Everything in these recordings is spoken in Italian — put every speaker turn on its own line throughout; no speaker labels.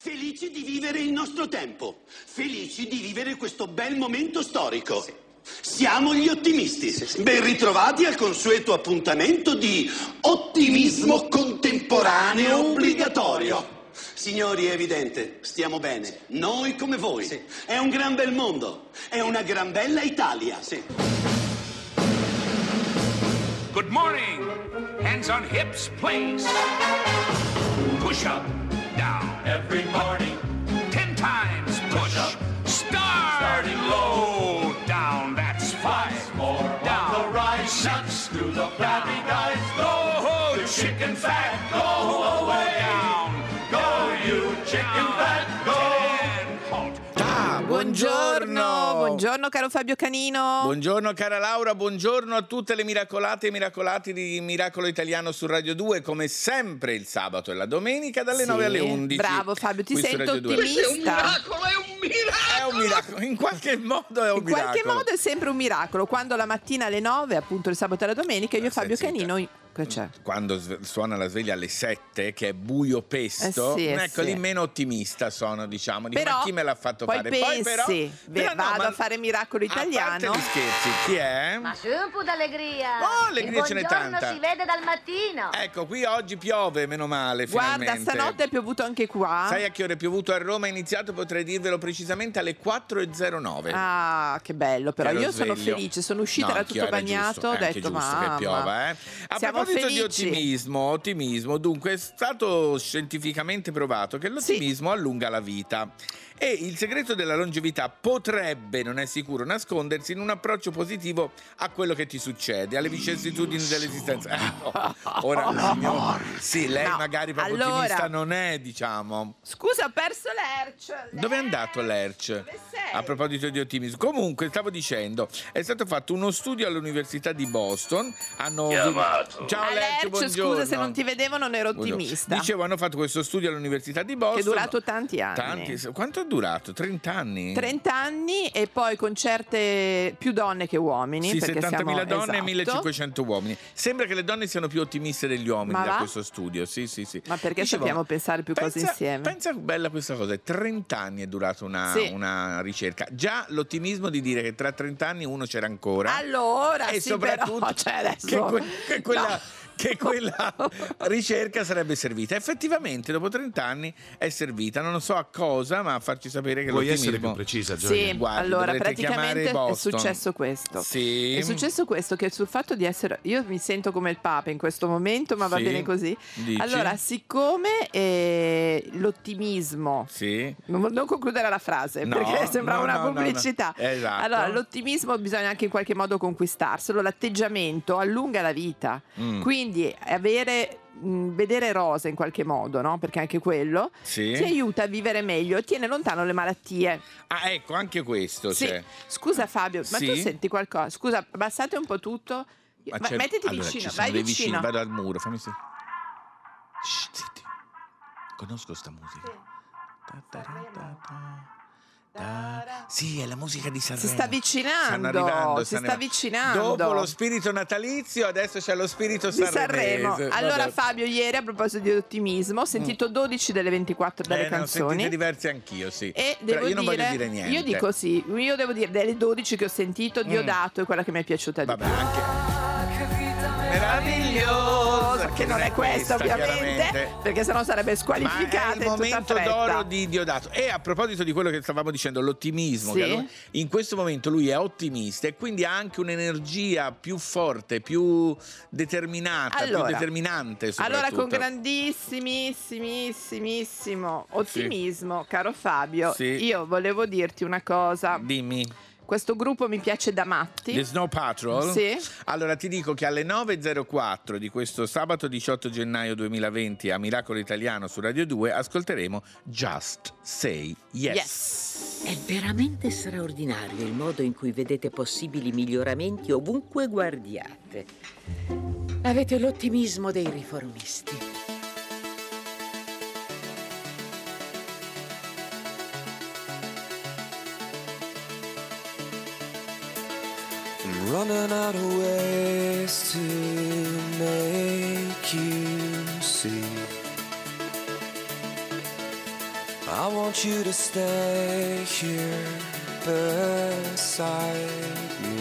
Felici di vivere il nostro tempo, felici di vivere questo bel momento storico. Siamo gli ottimisti. Ben ritrovati al consueto appuntamento di ottimismo contemporaneo obbligatorio. Signori, è evidente, stiamo bene. Noi come voi. È un gran bel mondo. È una gran bella Italia.
Good morning. Hands on hips, please. Push up. Every morning. Ten times push. Up, start. Starting low. Down. That's five. More down. On the rise. Six. Through the flabby guys. Go. The chicken fat. Go away. Down. Go, you chicken fat. Go. Ten. Halt.
Ah,
Buongiorno, buongiorno caro Fabio Canino.
Buongiorno cara Laura, buongiorno a tutte le miracolate e miracolati di Miracolo Italiano su Radio 2, come sempre il sabato e la domenica dalle
Sì,
9 alle 11.
Bravo Fabio, ti
qui su
sento
Radio 2.
ottimista.
È un miracolo, in qualche modo è un
In qualche
miracolo.
modo è sempre un miracolo. Quando la mattina alle 9, appunto il sabato e la domenica, io e Fabio
zitta.
Canino. C'è?
Quando suona la sveglia alle 7, che è buio pesto,
Eh sì, eh
ecco
sì.
lì meno ottimista sono, diciamo. Dico,
Però
ma chi me l'ha fatto
poi
fare?
pensi,
poi però,
beh,
però no,
vado
ma-
a fare miracolo
A parte
italiano.
gli scherzi, chi è?
Ma su un po' d'allegria!
Oh, allegria ce n'è
buongiorno
tanta.
si vede dal mattino!
Ecco, qui oggi piove, meno male,
Guarda,
finalmente.
stanotte è piovuto anche qua.
Sai a che ora è piovuto a Roma? È iniziato, potrei dirvelo precisamente, alle 4.09.
Ah, che bello, però io sono
sveglio.
felice, sono uscita,
No,
era tutto bagnato,
giusto,
ho detto mamma.
che piova, eh. A
Siamo
proposito di
felici.
ottimismo, ottimismo, dunque è stato scientificamente provato che l'ottimismo allunga la vita. E il segreto della longevità potrebbe, non è sicuro, nascondersi in un approccio positivo a quello che ti succede, alle vicissitudini dell'esistenza. Ora la signora- Sì, lei
No,
magari proprio
allora-
ottimista non è, diciamo.
Scusa, ho perso l'Erch.
Dove è andato l'Erch? A proposito di ottimismo. Comunque, stavo dicendo, è stato fatto uno studio all'Università di Boston. Hanno
Chiamato.
Ciao Lerch,
Lerch,
buongiorno.
scusa se non ti vedevo, non ero ottimista.
Dicevo, hanno fatto questo studio all'Università di Boston.
Che è durato tanti anni.
Tanti- Quanto durato? 30 anni?
30 anni e poi con certe più donne che uomini.
Sì,
perché
70.000
siamo,
donne e
esatto.
1500 uomini. Sembra che le donne siano più ottimiste degli uomini
Ma
da
va?
questo studio. Sì, sì, sì.
Ma perché
Dicevo,
sappiamo pensare più cose
pensa-
insieme?
Pensa bella questa cosa, 30 anni è durata una,
Sì.
una ricerca. Già l'ottimismo di dire che tra 30 anni uno c'era ancora.
Allora,
e
sì,
soprattutto
però, cioè adesso...
che, que- che quella,
No.
Che quella ricerca sarebbe servita. Effettivamente, dopo 30 anni è servita. Non so a cosa, ma a farci sapere che
Vuoi
l'ottimismo...
essere più precisa, Gioia?
Sì,
Guardi,
allora praticamente è successo questo.
Sì.
È successo questo che sul fatto di essere io mi sento come il Papa in questo momento, ma va
Sì.
bene così.
Dici?
Allora, siccome eh, l'ottimismo
Sì.
non, non concludere la frase
No,
perché sembrava
no,
una
no, no, no.
pubblicità.
Esatto.
Allora, l'ottimismo bisogna anche in qualche modo conquistarselo. L'atteggiamento allunga la vita.
Mm.
Quindi avere mh, vedere rosa in qualche modo, no? Perché anche quello
Sì.
ti aiuta a vivere meglio, tiene lontano le malattie.
Ah, ecco, anche questo
Sì.
c'è.
Scusa Fabio, ma
Sì?
tu senti qualcosa? Scusa, abbassate un po' tutto.
Ma
Vai,
c'è-
mettiti
allora,
vicino, vai vicino.
vicini, vado al muro, fammi sentire. Shh, zitti. Conosco sta musica. Ta ta ta ta. Sì, è la musica di Sanremo.
Si sta avvicinando, si sta avvicinando.
Dopo lo spirito natalizio, adesso c'è lo spirito
di Sanremo. Allora
Vabbè.
Fabio, ieri a proposito di ottimismo, ho sentito 12 delle 24 delle
Eh, ne ho
canzoni.
diverse anchio, sì.
E
Però
devo
io non
dire,
voglio dire niente.
io dico sì, io devo dire delle 12 che ho sentito, Diodato è quella che mi è piaciuta di
Vabbè,
più.
anche
Meravigliosa, che non è questa ovviamente, perché sennò sarebbe squalificata
è il momento d'oro di Diodato. E a proposito di quello che stavamo dicendo, l'ottimismo,
Sì.
in questo momento lui è ottimista e quindi ha anche un'energia più forte, più determinata,
Allora,
più determinante.
Allora, con grandissimissimo ottimismo, caro Fabio,
Sì.
io volevo dirti una cosa.
Dimmi,
Questo gruppo mi piace da matti.
The Snow Patrol?
Sì.
Allora ti dico che alle 9.04 di questo sabato 18 gennaio 2020 a Miracolo Italiano su Radio 2 ascolteremo Just Say Yes.
Yes.
È veramente straordinario il modo in cui vedete possibili miglioramenti ovunque guardiate. Avete l'ottimismo dei riformisti.
Running out of ways to make you see.
I want you to stay here beside me.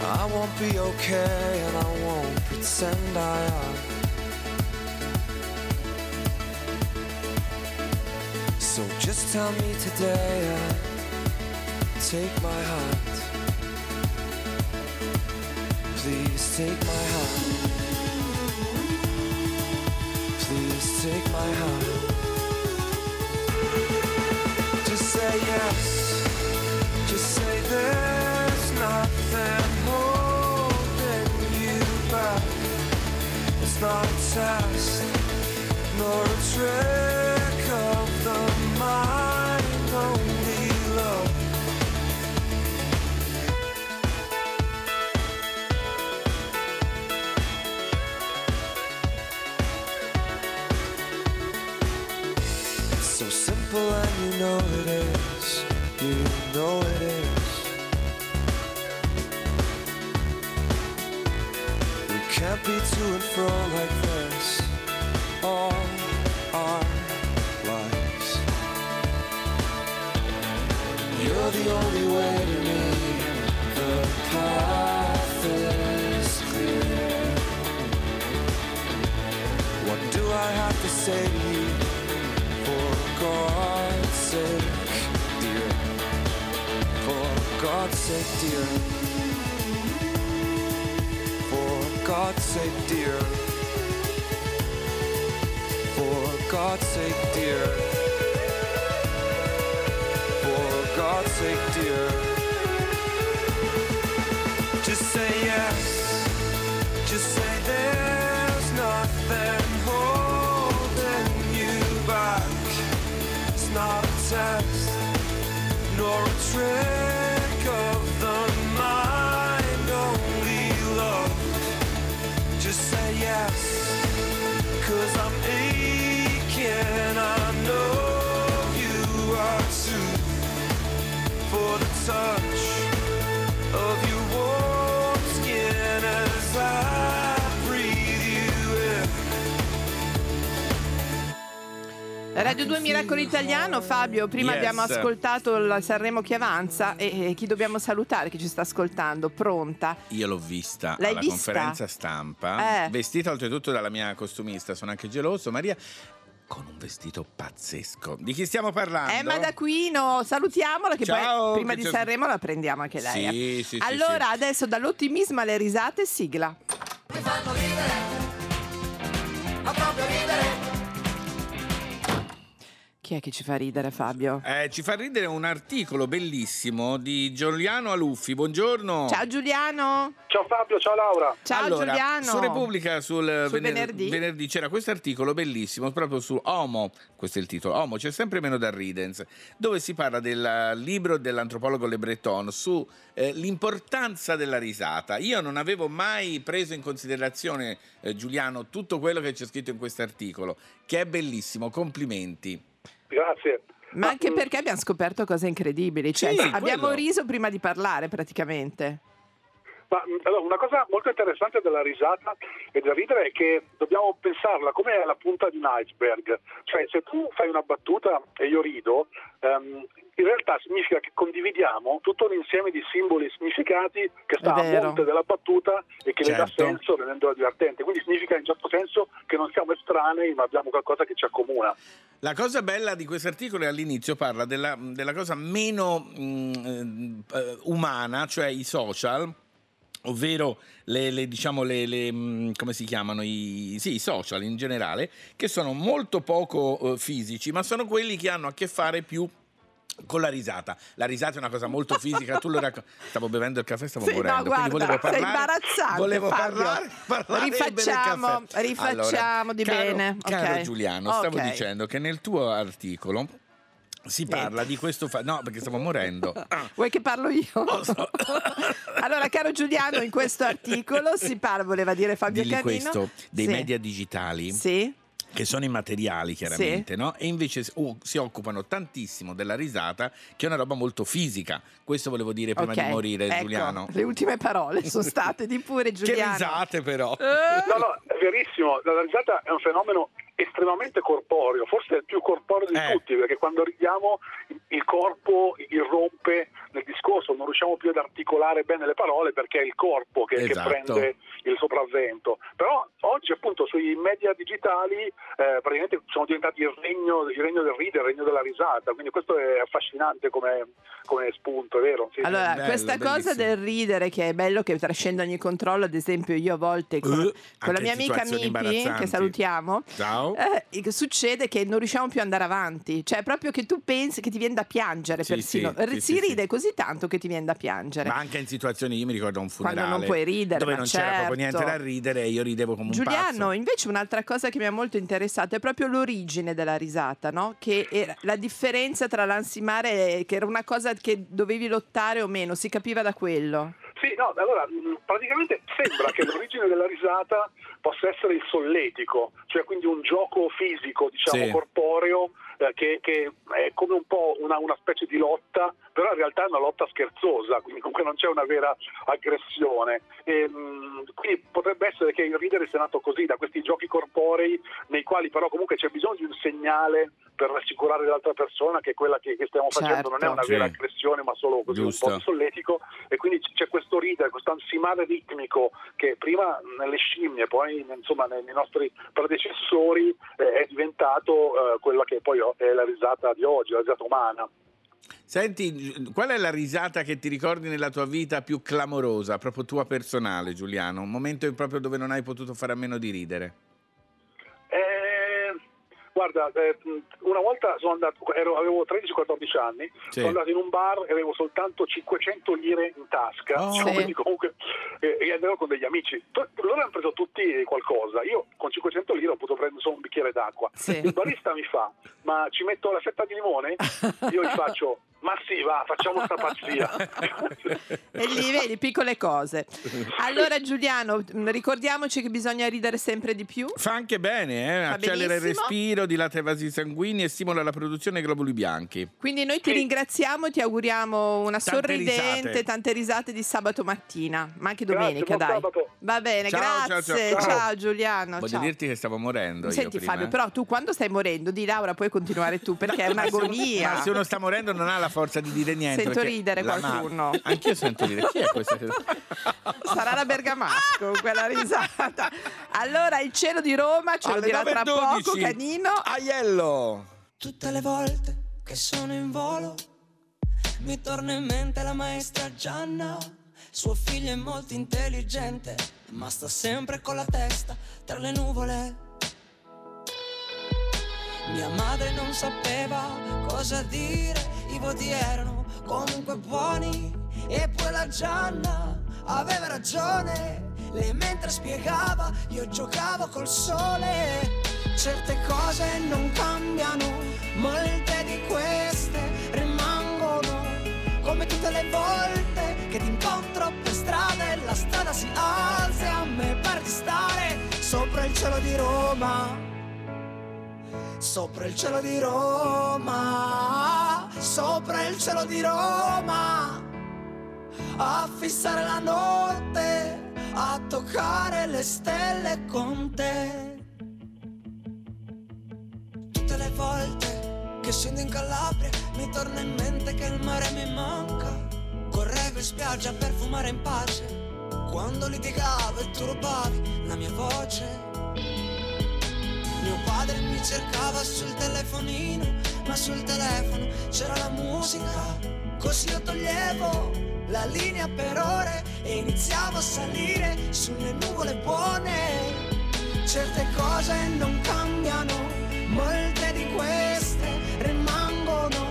I won't be okay and I won't pretend I am. So just tell me today take my hand. Please take my hand. Please take my hand. Just say yes. Just say there's nothing holding you back. It's not a test, nor a trick of the mind,
Radio 2 Miracolo Italiano, Fabio, prima
Yes.
abbiamo ascoltato il Sanremo che avanza e, e chi dobbiamo salutare che ci sta ascoltando? Pronta?
Io l'ho vista
L'hai
alla
vista?
conferenza stampa,
Eh.
vestita oltretutto dalla mia costumista, sono anche geloso, Maria, con un vestito pazzesco. Di chi stiamo parlando?
Emma D'Aquino, salutiamola che
Ciao,
poi prima
che
di Sanremo la prendiamo anche lei. eh.
Sì, sì, sì,
allora,
sì.
adesso dall'ottimismo alle risate, sigla. Chi è che ci fa ridere, Fabio?
Eh, ci fa ridere un articolo bellissimo di Giuliano Aluffi. Buongiorno.
Ciao Giuliano.
Ciao Fabio, ciao Laura.
Ciao
allora,
Giuliano.
Su Repubblica sul,
Sul
vener-
venerdì?
c'era questo articolo bellissimo proprio su Homo, questo è il titolo, Homo c'è sempre meno da ridens, dove si parla del eh, libro dell'antropologo Le Breton su eh, l'importanza della risata. Io non avevo mai preso in considerazione, eh, Giuliano, tutto quello che c'è scritto in questo articolo, che è bellissimo, complimenti.
Grazie.
Ma anche perché abbiamo scoperto cose incredibili. Cioè,
Sì,
abbiamo
quello.
riso prima di parlare, praticamente.
Ma mh, allora, una cosa molto interessante della risata e del ridere è che dobbiamo pensarla come la punta di un iceberg. Cioè, se tu fai una battuta e io rido, ehm, in realtà significa che condividiamo tutto un insieme di simboli e significati che sta a monte della battuta e che le dà
Certo.
senso rendendola divertente. Quindi significa in certo senso che non siamo estranei, ma abbiamo qualcosa che ci accomuna.
La cosa bella di questo articolo è all'inizio parla della, della cosa meno mm, eh, umana, cioè i social. Ovvero le, le, diciamo le, le, mm, come si chiamano i, sì, i social in generale, che sono molto poco eh, fisici, ma sono quelli che hanno a che fare più con la risata. La risata è una cosa molto fisica. Tu lo racco- Stavo bevendo il caffè, stavo
Sì, no,
morendo.
guarda,
quindi volevo
sei
parlare.
imbarazzante,
Volevo
Fabio.
parlare, parlare
Rifacciamo, rifacciamo di
caro-
bene,
Caro
ok.
Giuliano, stavo
Ok.
dicendo che nel tuo articolo si parla di questo. fa- no, perché stavo morendo.
Vuoi che parlo io?
Lo so.
allora, caro Giuliano, in questo articolo si parla, voleva dire Fabio
Digli
Canino.
questo dei
Sì.
media digitali.
Sì.
Che sono immateriali chiaramente, no? E invece oh, si occupano tantissimo della risata, che è una roba molto fisica. Questo volevo dire prima
Ok,
di morire,
ecco,
Giuliano.
Le ultime parole sono state di pure
Che
Giuliano.
risate però!
Eh,
No, no, è verissimo. La risata è un fenomeno estremamente corporeo, forse è il più corporeo di
Eh.
tutti, perché quando ridiamo il corpo irrompe nel discorso, non riusciamo più ad articolare bene le parole perché è il corpo che, che
Esatto.
prende il sopravvento. Però oggi appunto sui media digitali eh, praticamente sono diventati il regno, il regno del ridere, il regno della risata, quindi questo è affascinante come, come spunto, è vero? Sì.
Allora,
bello,
questa cosa
bellissimo.
del ridere che è bello che trascende ogni controllo, ad esempio io a volte con,
Uh,
con la mia amica Mipi, che salutiamo,
Ciao.
Eh, succede che non riusciamo più ad andare avanti, cioè proprio che tu pensi che ti viene da piangere
Sì,
persino,
sì, sì,
si ride
sì.
così tanto che ti viene da piangere.
Ma anche in situazioni, io mi ricordo un
Quando
funerale
non puoi ridere,
dove non c'era proprio niente
certo.
da ridere e io ridevo come un
Giuliano, invece un'altra cosa che mi ha molto interessato è proprio l'origine della risata, no? Che era la differenza tra l'ansimare, che era una cosa che dovevi lottare o meno, si capiva da quello.
Sì, no, allora mh, praticamente sembra che l'origine della risata possa essere il solletico, cioè quindi un gioco fisico, diciamo,
Sì.
corporeo, eh, che, che è come un po' una, una specie di lotta, però in realtà è una lotta scherzosa, quindi comunque non c'è una vera aggressione. E, mh, quindi potrebbe essere che il ridere sia nato così, da questi giochi corporei, nei quali però comunque c'è bisogno di un segnale per rassicurare l'altra persona che quella che, che stiamo facendo non è
Certo.
una
Sì.
vera aggressione, ma solo così
Giusto.
un po' di solletico e quindi c'è questo ridere, questo ansimare ritmico che prima nelle scimmie, poi insomma nei, nei nostri predecessori eh, è diventato eh, quella che poi è la risata di oggi, la risata umana.
Senti, qual è la risata che ti ricordi nella tua vita più clamorosa, proprio tua personale, Giuliano? Un momento proprio dove non hai potuto fare a meno di ridere.
Guarda, eh, una volta sono andato, ero- avevo 13-14 anni,
Sì.
sono andato in un bar e avevo soltanto 500 lire in tasca,
Oh.
diciamo,
Sì.
quindi comunque eh, e andavo con degli amici. Loro hanno preso tutti qualcosa, io con 500 lire ho potuto prendere solo un bicchiere d'acqua.
Sì.
Il barista mi fa, ma ci metto la fetta di limone? Io gli faccio, ma sì, va, facciamo sta pazzia.
E lì vedi piccole cose. Allora Giuliano, mh, ricordiamoci che bisogna ridere sempre di più.
Fa anche bene, eh? Accelera il respiro, dilata i vasi sanguigni e stimola la produzione di globuli bianchi.
Quindi noi ti
Sì.
ringraziamo e ti auguriamo una
Tante
sorridente,
risate.
tante risate di sabato mattina, ma anche
Grazie,
domenica,
buon
dai.
sabato.
Va bene,
Ciao, ciao,
grazie.
ciao.
Ciao, Giuliano.
Voglio
ciao.
dirti che stavo morendo. io
Senti
prima,
Fabio,
eh.
però tu quando stai morendo, di Laura puoi continuare tu perché è
Ma se uno-
un'agonia.
Ma se uno sta morendo non ha la forza di dire niente.
Sento ridere
la ma-
qualcuno.
Anch'io sento ridere. Chi è questa?
Sarà la Bergamasco quella risata. Allora, il cielo di Roma ce lo
Alle
dirà tra
9.12.
poco, Canino.
Aiello!
Tutte le volte che sono in volo mi torna in mente la maestra Gianna. Suo figlio è molto intelligente, ma sta sempre con la testa tra le nuvole. Mia madre non sapeva cosa dire, i voti erano comunque buoni. E poi la Gianna aveva ragione, lei mentre spiegava io giocavo col sole. Certe cose non cambiano, molte di queste rimangono come tutte le volte che ti incontro per strada e la strada si alza e a me pare di stare sopra il cielo di Roma. Sopra il cielo di Roma, sopra il cielo di Roma, a fissare la notte, a toccare le stelle con te. Tutte le volte che scendo in Calabria mi torna in mente che il mare mi manca. Correvo in spiaggia per fumare in pace, quando litigavo e tu rubavi la mia voce. Mio padre mi cercava sul telefonino, ma sul telefono c'era la musica. Così io toglievo la linea per ore e iniziavo a salire sulle nuvole buone. Certe cose non cambiano, molte di queste rimangono.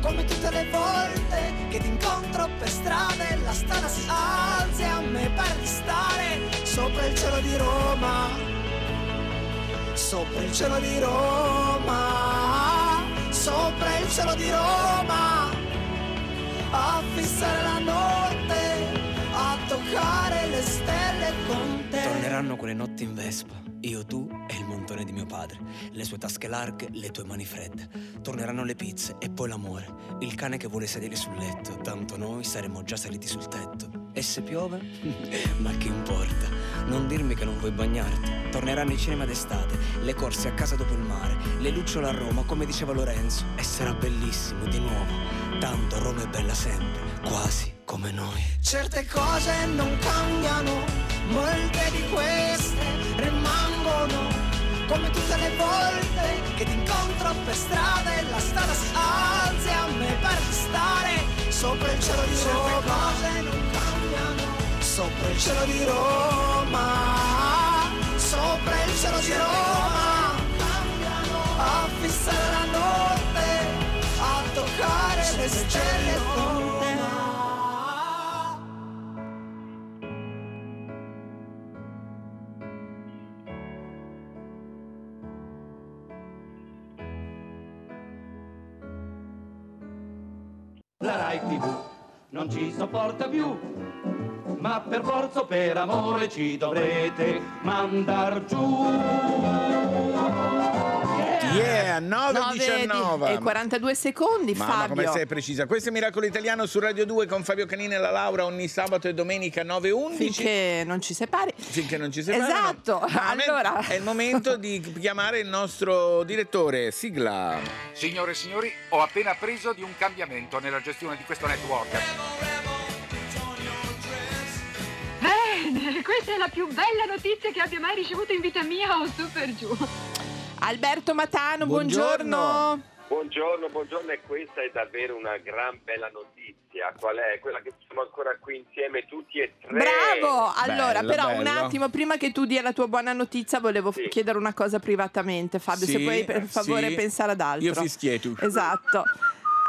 Come tutte le volte che ti incontro per strada e la strada si alza a me di stare sopra il cielo di Roma sopra il cielo di Roma, sopra il cielo di Roma, a fissare la notte, a toccare le stelle con te.
Torneranno quelle notti in Vespa, io, tu e il montone di mio padre, le sue tasche larghe, le tue mani fredde. Torneranno le pizze e poi l'amore, il cane che vuole sedere sul letto, tanto noi saremo già saliti sul tetto. E se piove? Ma che importa? Non dirmi che non vuoi bagnarti. Torneranno i cinema d'estate, le corse a casa dopo il mare, le lucciole a Roma, come diceva Lorenzo. E sarà bellissimo di nuovo. Tanto Roma è bella sempre, quasi come noi.
Certe cose non cambiano, molte di queste rimangono. Come tutte le volte che ti incontro per strada e la strada si alza e a me pare di stare sopra il cielo di Roma. Certe cose non sopra il cielo di Roma. Sopra il cielo di Roma. A fissare la notte, a toccare le stelle con.
La Rai TV non ci sopporta più, ma per forza o per amore ci dovrete mandar giù.
Yeah, 9
9
19.
e 42 secondi,
Mamma, come
Fabio.
sei precisa. Questo è Miracolo Italiano su Radio 2 con Fabio Canini e la Laura ogni sabato e domenica 9 e 11.
Finché non ci separi.
Finché non ci separano.
Esatto, allora.
È il momento di chiamare il nostro direttore. Sigla.
Signore e signori, ho appena appreso di un cambiamento nella gestione di questo network.
Bene, questa è la più bella notizia che abbia mai ricevuto in vita mia o su per giù.
Alberto Matano,
Buongiorno.
buongiorno.
Buongiorno, buongiorno e questa è davvero una gran bella notizia. Qual è? Quella che siamo ancora qui insieme tutti e tre.
Bravo! Allora,
Bello,
però un
bello.
attimo, prima che tu dia la tua buona notizia, volevo
Sì.
chiedere una cosa privatamente, Fabio, se
Sì,
puoi per favore
sì.
pensare ad altro.
Io fischieto.
Esatto.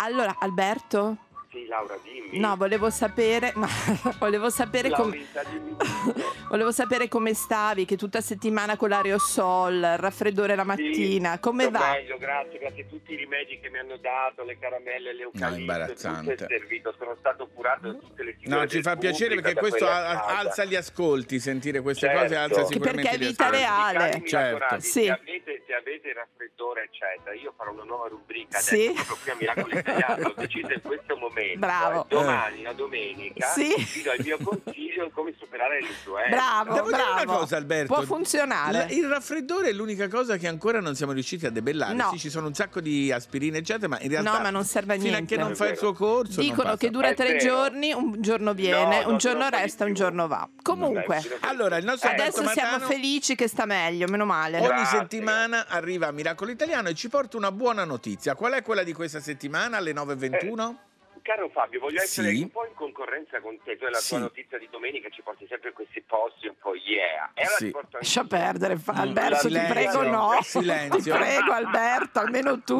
Allora, Alberto?
Sì, Laura, dimmi.
No, volevo sapere, no, volevo sapere come volevo sapere come stavi, che tutta settimana con l'aerosol, il raffreddore la mattina, come
Sto
va?
meglio, grazie, grazie a tutti i rimedi che mi hanno dato, le caramelle, le eucalipto,
imbarazzante.
tutto è servito. Sono stato curato da tutte le
No, ci fa piacere perché questo alza gli ascolti, sentire queste
Certo.
cose alza sicuramente
perché è vita reale.
Certo.
Sì.
se, avete, se avete il raffreddore eccetera io farò una nuova rubrica adesso
Sì.
proprio qui a Miracolo Italiano l'ho deciso in questo momento
Bravo.
eh, domani la domenica
Sì.
vi do il mio consiglio come superare l'influenza
Bravo,
Devo dire
bravo.
una cosa, Alberto.
Può funzionare.
La- il raffreddore è l'unica cosa che ancora non siamo riusciti a debellare.
No.
Sì, ci sono un sacco di aspirine, eccetera, ma in realtà
No, ma non serve a
fino a
niente.
che non fa il suo corso. non
Dicono che dura
È
tre
vero.
giorni, un giorno viene,
No,
un
no,
giorno
non
resta, un giorno va. Comunque,
Allora, il nostro
Eh,
adesso siamo
Matano
felici che sta meglio, meno male.
ogni
Grazie.
settimana arriva Miracolo Italiano e ci porta una buona notizia. Qual è quella di questa settimana alle 9.21?
Caro Fabio, voglio essere
Sì.
un po' in concorrenza con te. Tu e la
Sì.
tua notizia di domenica ci porti sempre in questi posti un po' yeah. E
Sì.
ti
Lascia perdere, fa- Alberto, ti
Silenzio,
prego no.
silenzio.
Ti prego Alberto, almeno tu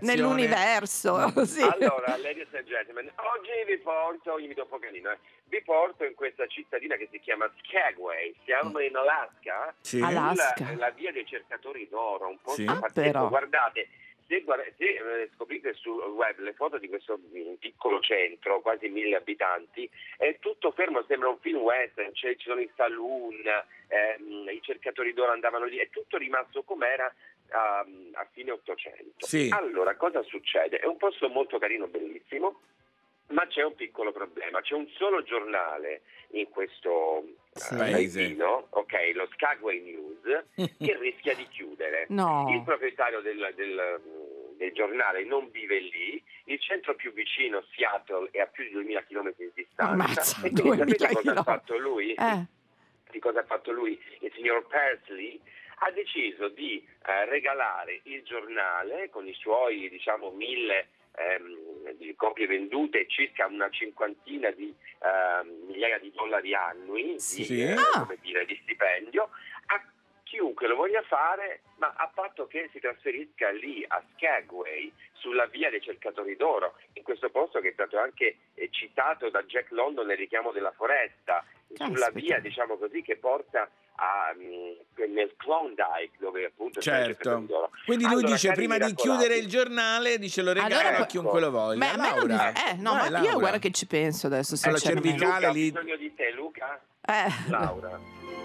nell'universo. Sì.
Allora, ladies and gentlemen, oggi vi porto, io mi do un po' canino, eh, vi porto in questa cittadina che si chiama Skagway, siamo in Alaska,
Sì.
Alaska.
sulla- la via dei cercatori d'oro, un posto
Sì.
Ah.
Guardate, se, se, eh, scoprite sul web le foto di questo piccolo centro, quasi mille abitanti, è tutto fermo, sembra un film western, c'è- ci sono i saloon, ehm, i cercatori d'oro andavano lì, è tutto rimasto com'era a, a fine Ottocento.
Sì.
Allora, cosa succede? È un posto molto carino, bellissimo, ma c'è un piccolo problema. C'è un solo giornale in questo
Sì.
eh,
Paese.
paesino, ok, lo Skagway News, che rischia di chiudere.
No.
Il proprietario del, del- del giornale non vive lì, il centro più vicino, Seattle, è a più di 2000 km di distanza.
Ammazza,
e quindi
2000
sapete cosa ha fatto lui?
Eh.
di cosa ha fatto lui, il signor Persley, ha deciso di eh, regalare il giornale con i suoi diciamo mille ehm, di copie vendute circa una cinquantina di ehm, migliaia di dollari annui
Sì.
di, eh,
Ah.
come dire, di stipendio a chiunque lo voglia fare ma a patto che si trasferisca lì a Skagway sulla via dei cercatori d'oro in questo posto che è stato anche eh, citato da Jack London nel richiamo della foresta sulla via diciamo così che porta a, mm, nel Klondike dove appunto c'è il
Certo. Quindi lui
Allora,
dice prima di chiudere il giornale, dice lo regala
Allora
a chiunque lo voglia.
Beh, a me non
Laura.
dice- eh, no, ma io
Laura.
guarda che ci penso adesso, sinceramente.
cervicale
Luca, ho
lì.
bisogno di te Luca
Eh,
Laura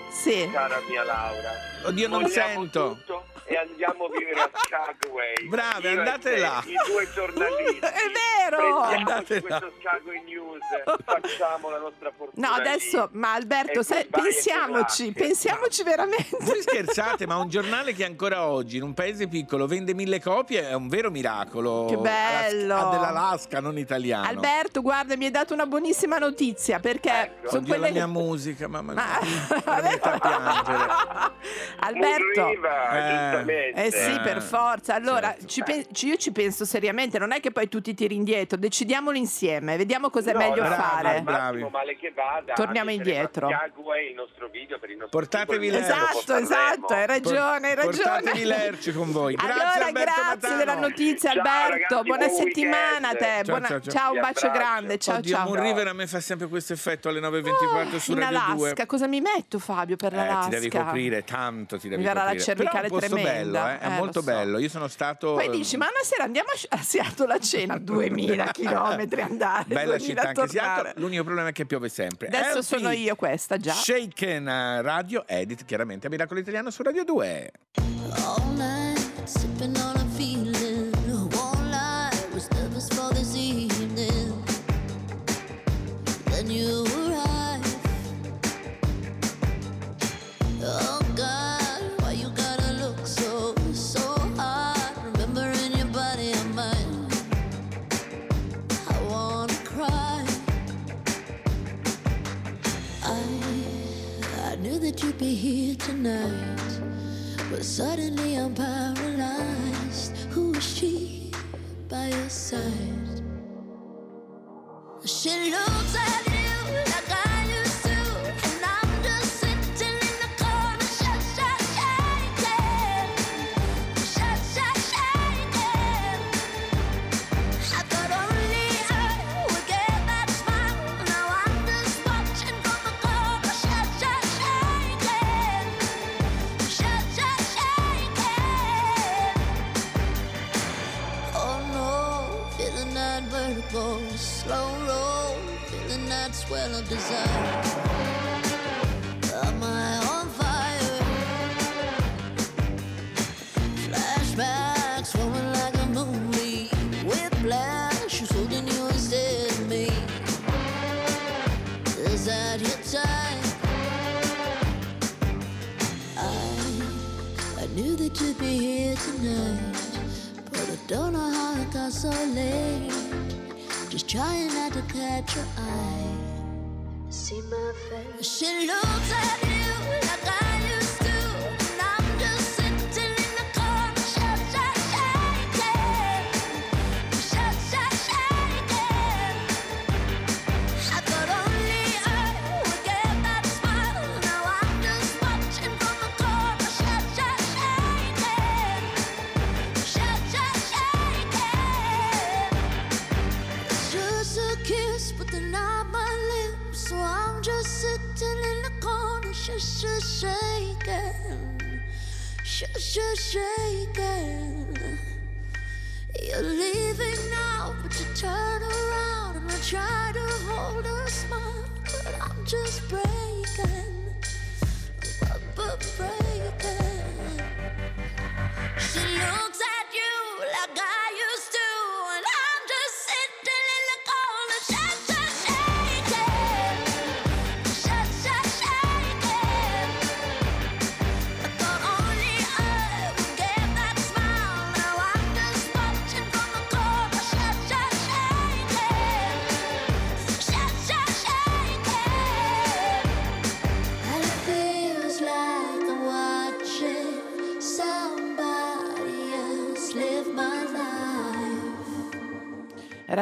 sì.
cara mia Laura
Oddio, non
Vogliamo
sento.
tutto? E andiamo a vivere a Skagway.
Bravi,
Io
andate
te,
là.
I due giornalisti.
È vero!
Andate là.
questo Skagway News, facciamo la nostra fortuna
No,
lì.
adesso, ma Alberto,
E
sai,
goodbye e
pensiamoci, pensiamoci veramente.
Voi scherzate, ma un giornale che ancora oggi in un paese piccolo vende mille copie è un vero miracolo.
Che bello!
Alaska- dell'Alaska, non italiano.
Alberto, guarda, mi hai dato una buonissima notizia perché
Ecco.
sono quelle
la mia musica, mamma mia.
Ma-
Mi piangere.
Alberto.
Eh,
Eh sì,
Eh,
per forza. Allora,
certo.
ci ci- io ci penso seriamente, non è che poi tu ti tiri indietro, decidiamolo insieme, vediamo cosa è
No,
meglio
bravi,
fare.
bravi.
Male che vada.
Torniamo indietro.
il nostro video per il nostro
Portatevi
sito, il
l'Erci.
dopo
Esatto,
Sanremo.
esatto, hai ragione, hai ragione.
Portatevi l'Erci con voi. Grazie,
allora,
Alberto
grazie
Matano.
della notizia,
Ciao,
Alberto.
ragazzi,
Buona
buon
settimana a te.
weekend.
Ciao,
Buona-
ciao, ciao.
ciao, un
Vi
bacio
abbraccio.
grande. Ciao,
Oddio,
ciao.
Moon River a me fa sempre questo effetto alle 9.24 su
in
Radio
Alaska,
2.
cosa mi metto Fabio per
Eh,
l'Alaska?
ti devi coprire tanto, ti devi
Mi verrà la
coprire.
cervicale
Però è un posto
tremenda.
Bello, eh, è
Eh,
molto
so.
bello. Io sono stato
Poi
ehm,
dici, ma una sera andiamo a Seattle a cena, 2000 chilometri andare,
Bella
2000
città anche. Seattle, l'unico problema è che piove sempre.
Adesso
LP,
sono io questa, già.
Shaken Radio Edit, chiaramente a Miracolo Italiano su Radio 2.
All night, But suddenly I'm paralyzed. Who is she by your side? She looks at here tonight, but I don't know how it got so late. Just trying not to catch your eye. See my face. She looks at you like I used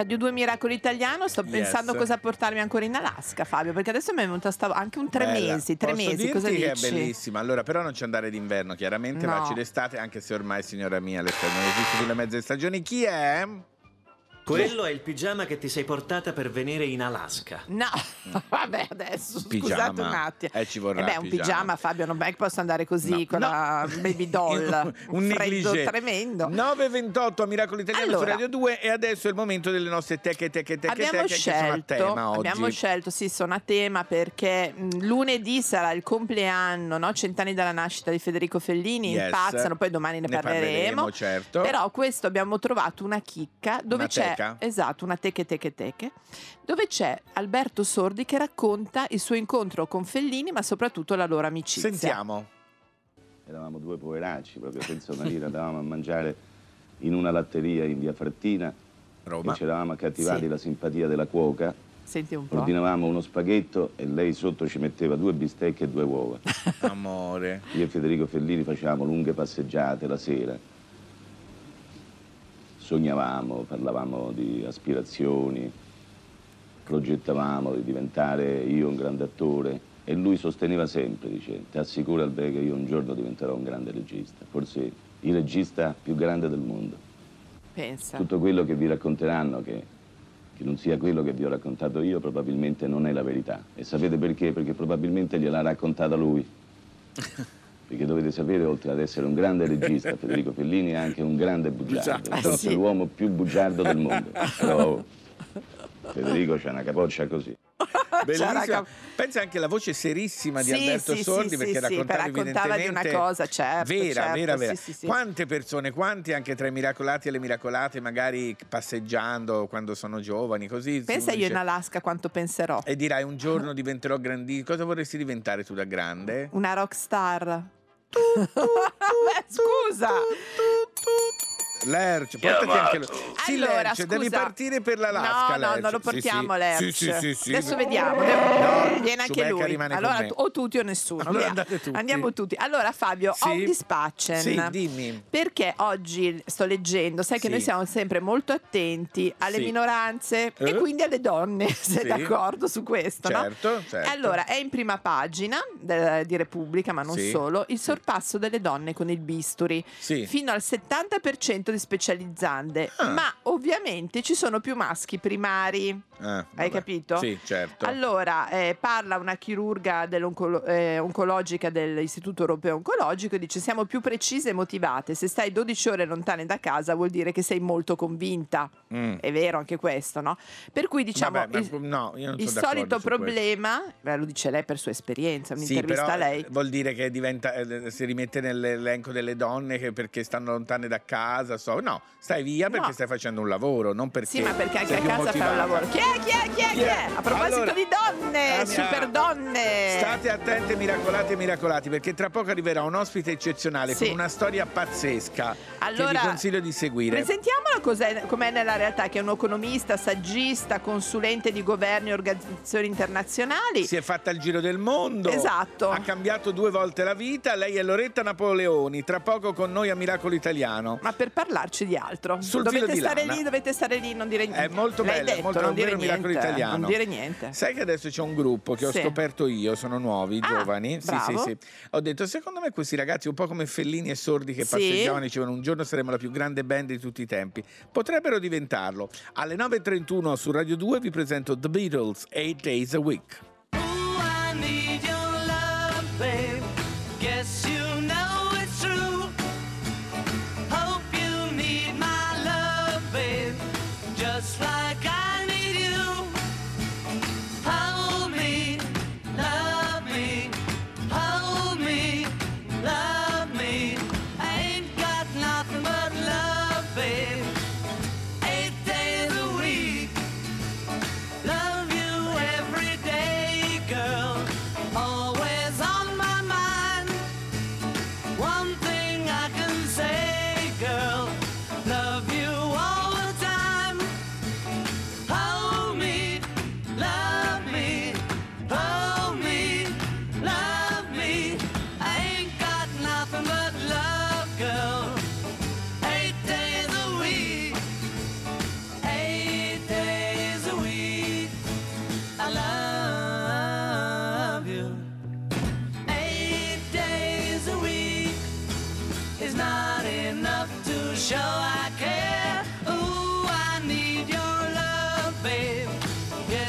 Radio 2 Miracolo Italiano, sto
Yes.
pensando cosa portarmi ancora in Alaska, Fabio, perché adesso mi è venuta sta- anche un tre
Bella.
mesi, tre
Posso
mesi, cosa dici?
è bellissima. Allora, però non c'è andare d'inverno, chiaramente,
No.
vacci d'estate, anche se ormai, signora mia, le non esistono più le mezze stagioni. Chi è?
Quello è il pigiama che ti sei portata per venire in Alaska.
No, vabbè, adesso
Pigiama.
scusate un attimo.
Eh, ci vorrà
Eh beh, un
pigiama.
pigiama, Fabio, non è che posso andare così con la baby doll.
un
freddo
negligé.
tremendo.
9.28 a Miracolo Italiano su
Allora.
Radio 2 e adesso è il momento delle nostre teche teche teche
Abbiamo
teche che sono a
scelto,
tema oggi.
abbiamo scelto, sì, sono a tema perché mh, lunedì sarà il compleanno, no? cent'anni dalla nascita di Federico Fellini,
Yes.
impazzano, poi domani ne,
Ne parleremo, certo.
Però questo abbiamo trovato una chicca dove
Una
c'è,
teca?
esatto, una teche teche teche, dove c'è Alberto Sordi che racconta il suo incontro con Fellini, ma soprattutto la loro amicizia.
Sentiamo.
Eravamo due poveracci, proprio senza una lira, andavamo a mangiare in una latteria in via Frattina
Roma.
e ci eravamo accattivati
Sì.
la simpatia della cuoca.
Senti un po'.
Ordinavamo uno spaghetto e lei sotto ci metteva due bistecche e due uova.
Amore.
Io e Federico Fellini facevamo lunghe passeggiate la sera. Sognavamo, parlavamo di aspirazioni, progettavamo di diventare io un grande attore e lui sosteneva sempre, dice, ti assicuro Albe che io un giorno diventerò un grande regista, forse il regista più grande del mondo.
Pensa.
Tutto quello che vi racconteranno che, che non sia quello che vi ho raccontato io probabilmente non è la verità. E sapete perché? Perché probabilmente gliel'ha raccontata lui. Perché dovete sapere, oltre ad essere un grande regista, Federico Fellini è anche un grande bugiardo,
Ah, sì.
l'uomo più bugiardo del mondo. Però Federico c'ha una capoccia così.
Bellissima. Pensa anche alla voce serissima di
Sì,
Alberto
sì,
Sordi
sì,
perché raccontava,
raccontava di una cosa, certo,
vera,
certo,
vera, vera.
sì, sì, sì.
Quante persone, quanti anche tra i miracolati e le miracolate, magari passeggiando quando sono giovani, così.
Pensa io in
dice-
Alaska quanto penserò.
E dirai un giorno diventerò grandissimo. Cosa vorresti diventare tu da grande?
Una rock star. Scusa.
Lerch, portati anche lo... Sì,
Allora,
Lerch, devi
scusa.
partire per l'Alaska.
No, no,
Lerch.
non lo portiamo
sì.
Lerch.
Sì, sì, sì, sì.
Adesso vediamo.
No,
Viene anche lui. Allora, o tutti o nessuno.
Allora andate tutti.
Andiamo tutti. Allora, Fabio,
Sì.
ho un dispatchen.
Sì, dimmi.
Perché oggi sto leggendo, sai che
Sì.
noi siamo sempre molto attenti alle
Sì.
minoranze e
Eh?
quindi alle donne, sei
Sì.
d'accordo su questo, no?
Certo, certo.
Allora, è in prima pagina de- di Repubblica, ma non
Sì.
solo, il sorpasso delle donne con il bisturi.
Sì.
Fino al 70% di specializzande,
Ah.
ma ovviamente ci sono più maschi primari.
Ah,
Hai
vabbè.
capito?
Sì, certo.
Allora, eh, parla una chirurga dell'oncologica dell'Istituto Europeo Oncologico e dice siamo più precise e motivate. Se stai 12 ore lontane da casa vuol dire che sei molto convinta.
Mm.
È vero anche questo, no? Per cui diciamo
Vabbè,
il,
no,
il solito problema, beh, lo dice lei per sua esperienza,
Sì,
un'intervista
però
a lei.
vuol dire che diventa, eh, si rimette nell'elenco delle donne che perché stanno lontane da casa. So. No, stai via perché
No.
stai facendo un lavoro, non perché.
Sì, ma perché anche a casa fa un lavoro. Chi è? Chi è? Chi è? Chi è? A proposito
Allora,
di donne,
ah,
super donne.
State attenti, miracolati e miracolati, perché tra poco arriverà un ospite eccezionale
Sì.
con una storia pazzesca
Allora,
che vi consiglio di seguire.
Presentiamolo cos'è, com'è nella realtà, che è un economista, saggista, consulente di governi e organizzazioni internazionali.
Si è fatta il giro del mondo.
Esatto.
Ha cambiato due volte la vita. Lei è Loretta Napoleoni. Tra poco con noi a Miracolo Italiano.
Ma per parlarci di altro.
Sul
dovete
filo di
stare
lana.
lì, dovete stare lì, non dire niente.
È molto
L'hai
bello, è
detto,
molto
non dire niente.
italiano.
Non dire niente.
Sai che adesso c'è un gruppo che ho
Sì.
scoperto io, sono nuovi,
Ah,
giovani. Sì, sì,
bravo.
sì. Ho detto, secondo me questi ragazzi, un po' come Fellini e Sordi che
Sì.
passeggiavano e dicevano un giorno saremo la più grande band di tutti i tempi, potrebbero diventarlo. Alle 9.31 su Radio 2 vi presento The Beatles, 8 Days a Week.
I need your love, babe.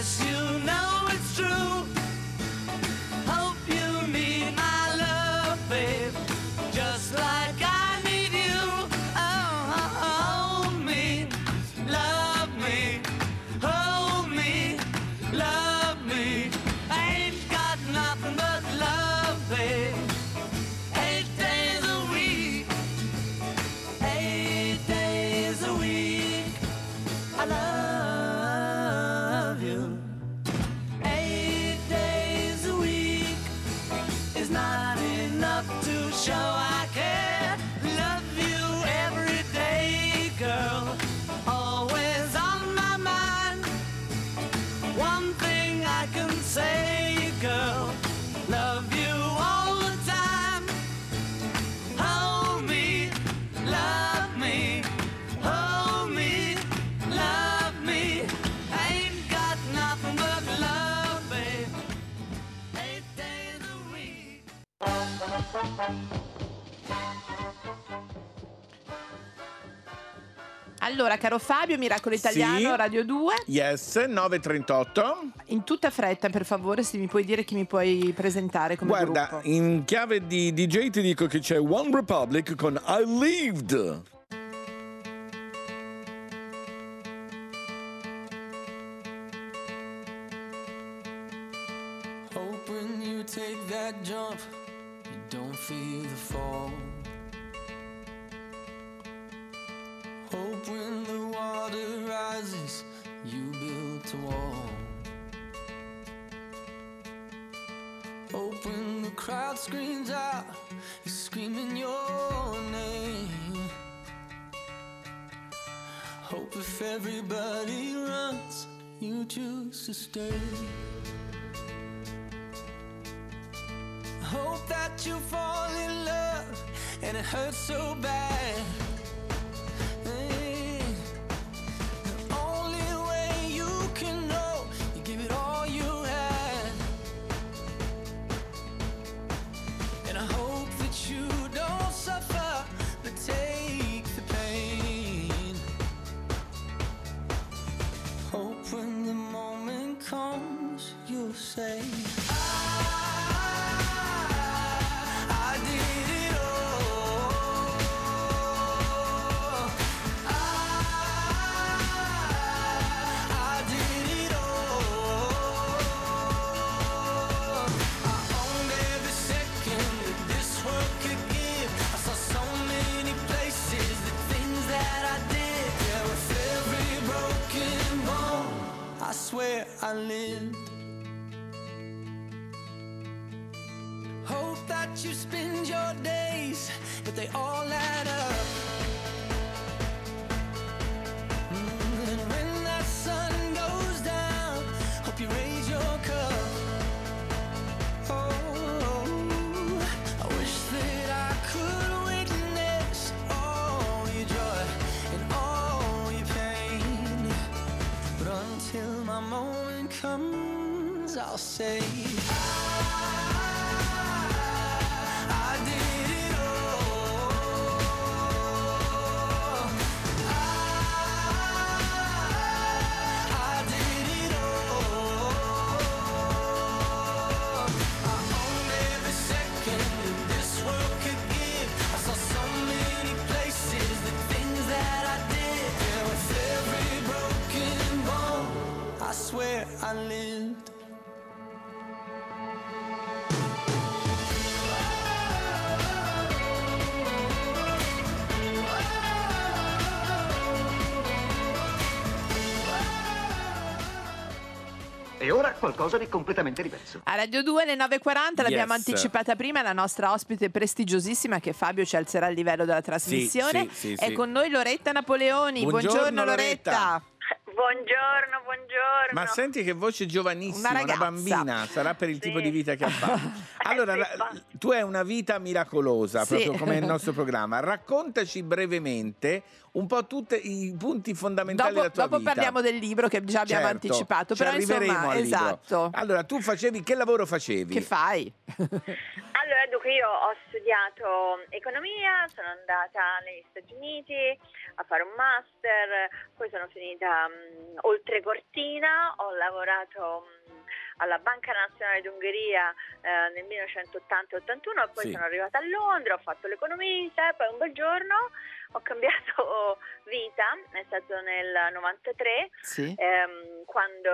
as you
Fabio, Miracolo Italiano,
Sì.
Radio 2.
Yes, 938.
In tutta fretta, per favore, se mi puoi dire chi mi puoi presentare come
Guarda,
gruppo.
in chiave di DJ ti dico che c'è One Republic con I Lived.
Hope that you spend your days, but they all add up. I'll say. I
qualcosa di completamente diverso.
A Radio 2 alle 9.40 l'abbiamo
Yes.
anticipata prima, la nostra ospite prestigiosissima che Fabio ci alzerà il livello della trasmissione.
sì, sì,
È
sì.
con noi Loretta Napoleoni.
Buongiorno,
Buongiorno,
Loretta.
Loretta.
Buongiorno, buongiorno.
Ma senti che voce giovanissima,
Una
una, bambina, sarà per il tipo di vita che ha fatto. Allora,
sì,
la-
fa-
tu hai una vita miracolosa,
Sì.
proprio come il nostro programma. Raccontaci brevemente un po' tutti i punti fondamentali
Dopo,
della tua
dopo
vita.
parliamo del libro che già abbiamo
Certo,
anticipato.
ci
Però
arriveremo
insomma,
al libro.
esatto.
Allora, tu facevi, che lavoro facevi?
Che fai?
Allora, dunque io ho studiato economia, sono andata negli Stati Uniti a fare un master, poi sono finita mh, oltre Cortina, ho lavorato mh, alla Banca Nazionale d'Ungheria eh, nel 1980-81 e poi
Sì.
sono arrivata a Londra, ho fatto l'economista e poi un bel giorno ho cambiato vita, è stato nel 93
Sì.
ehm, quando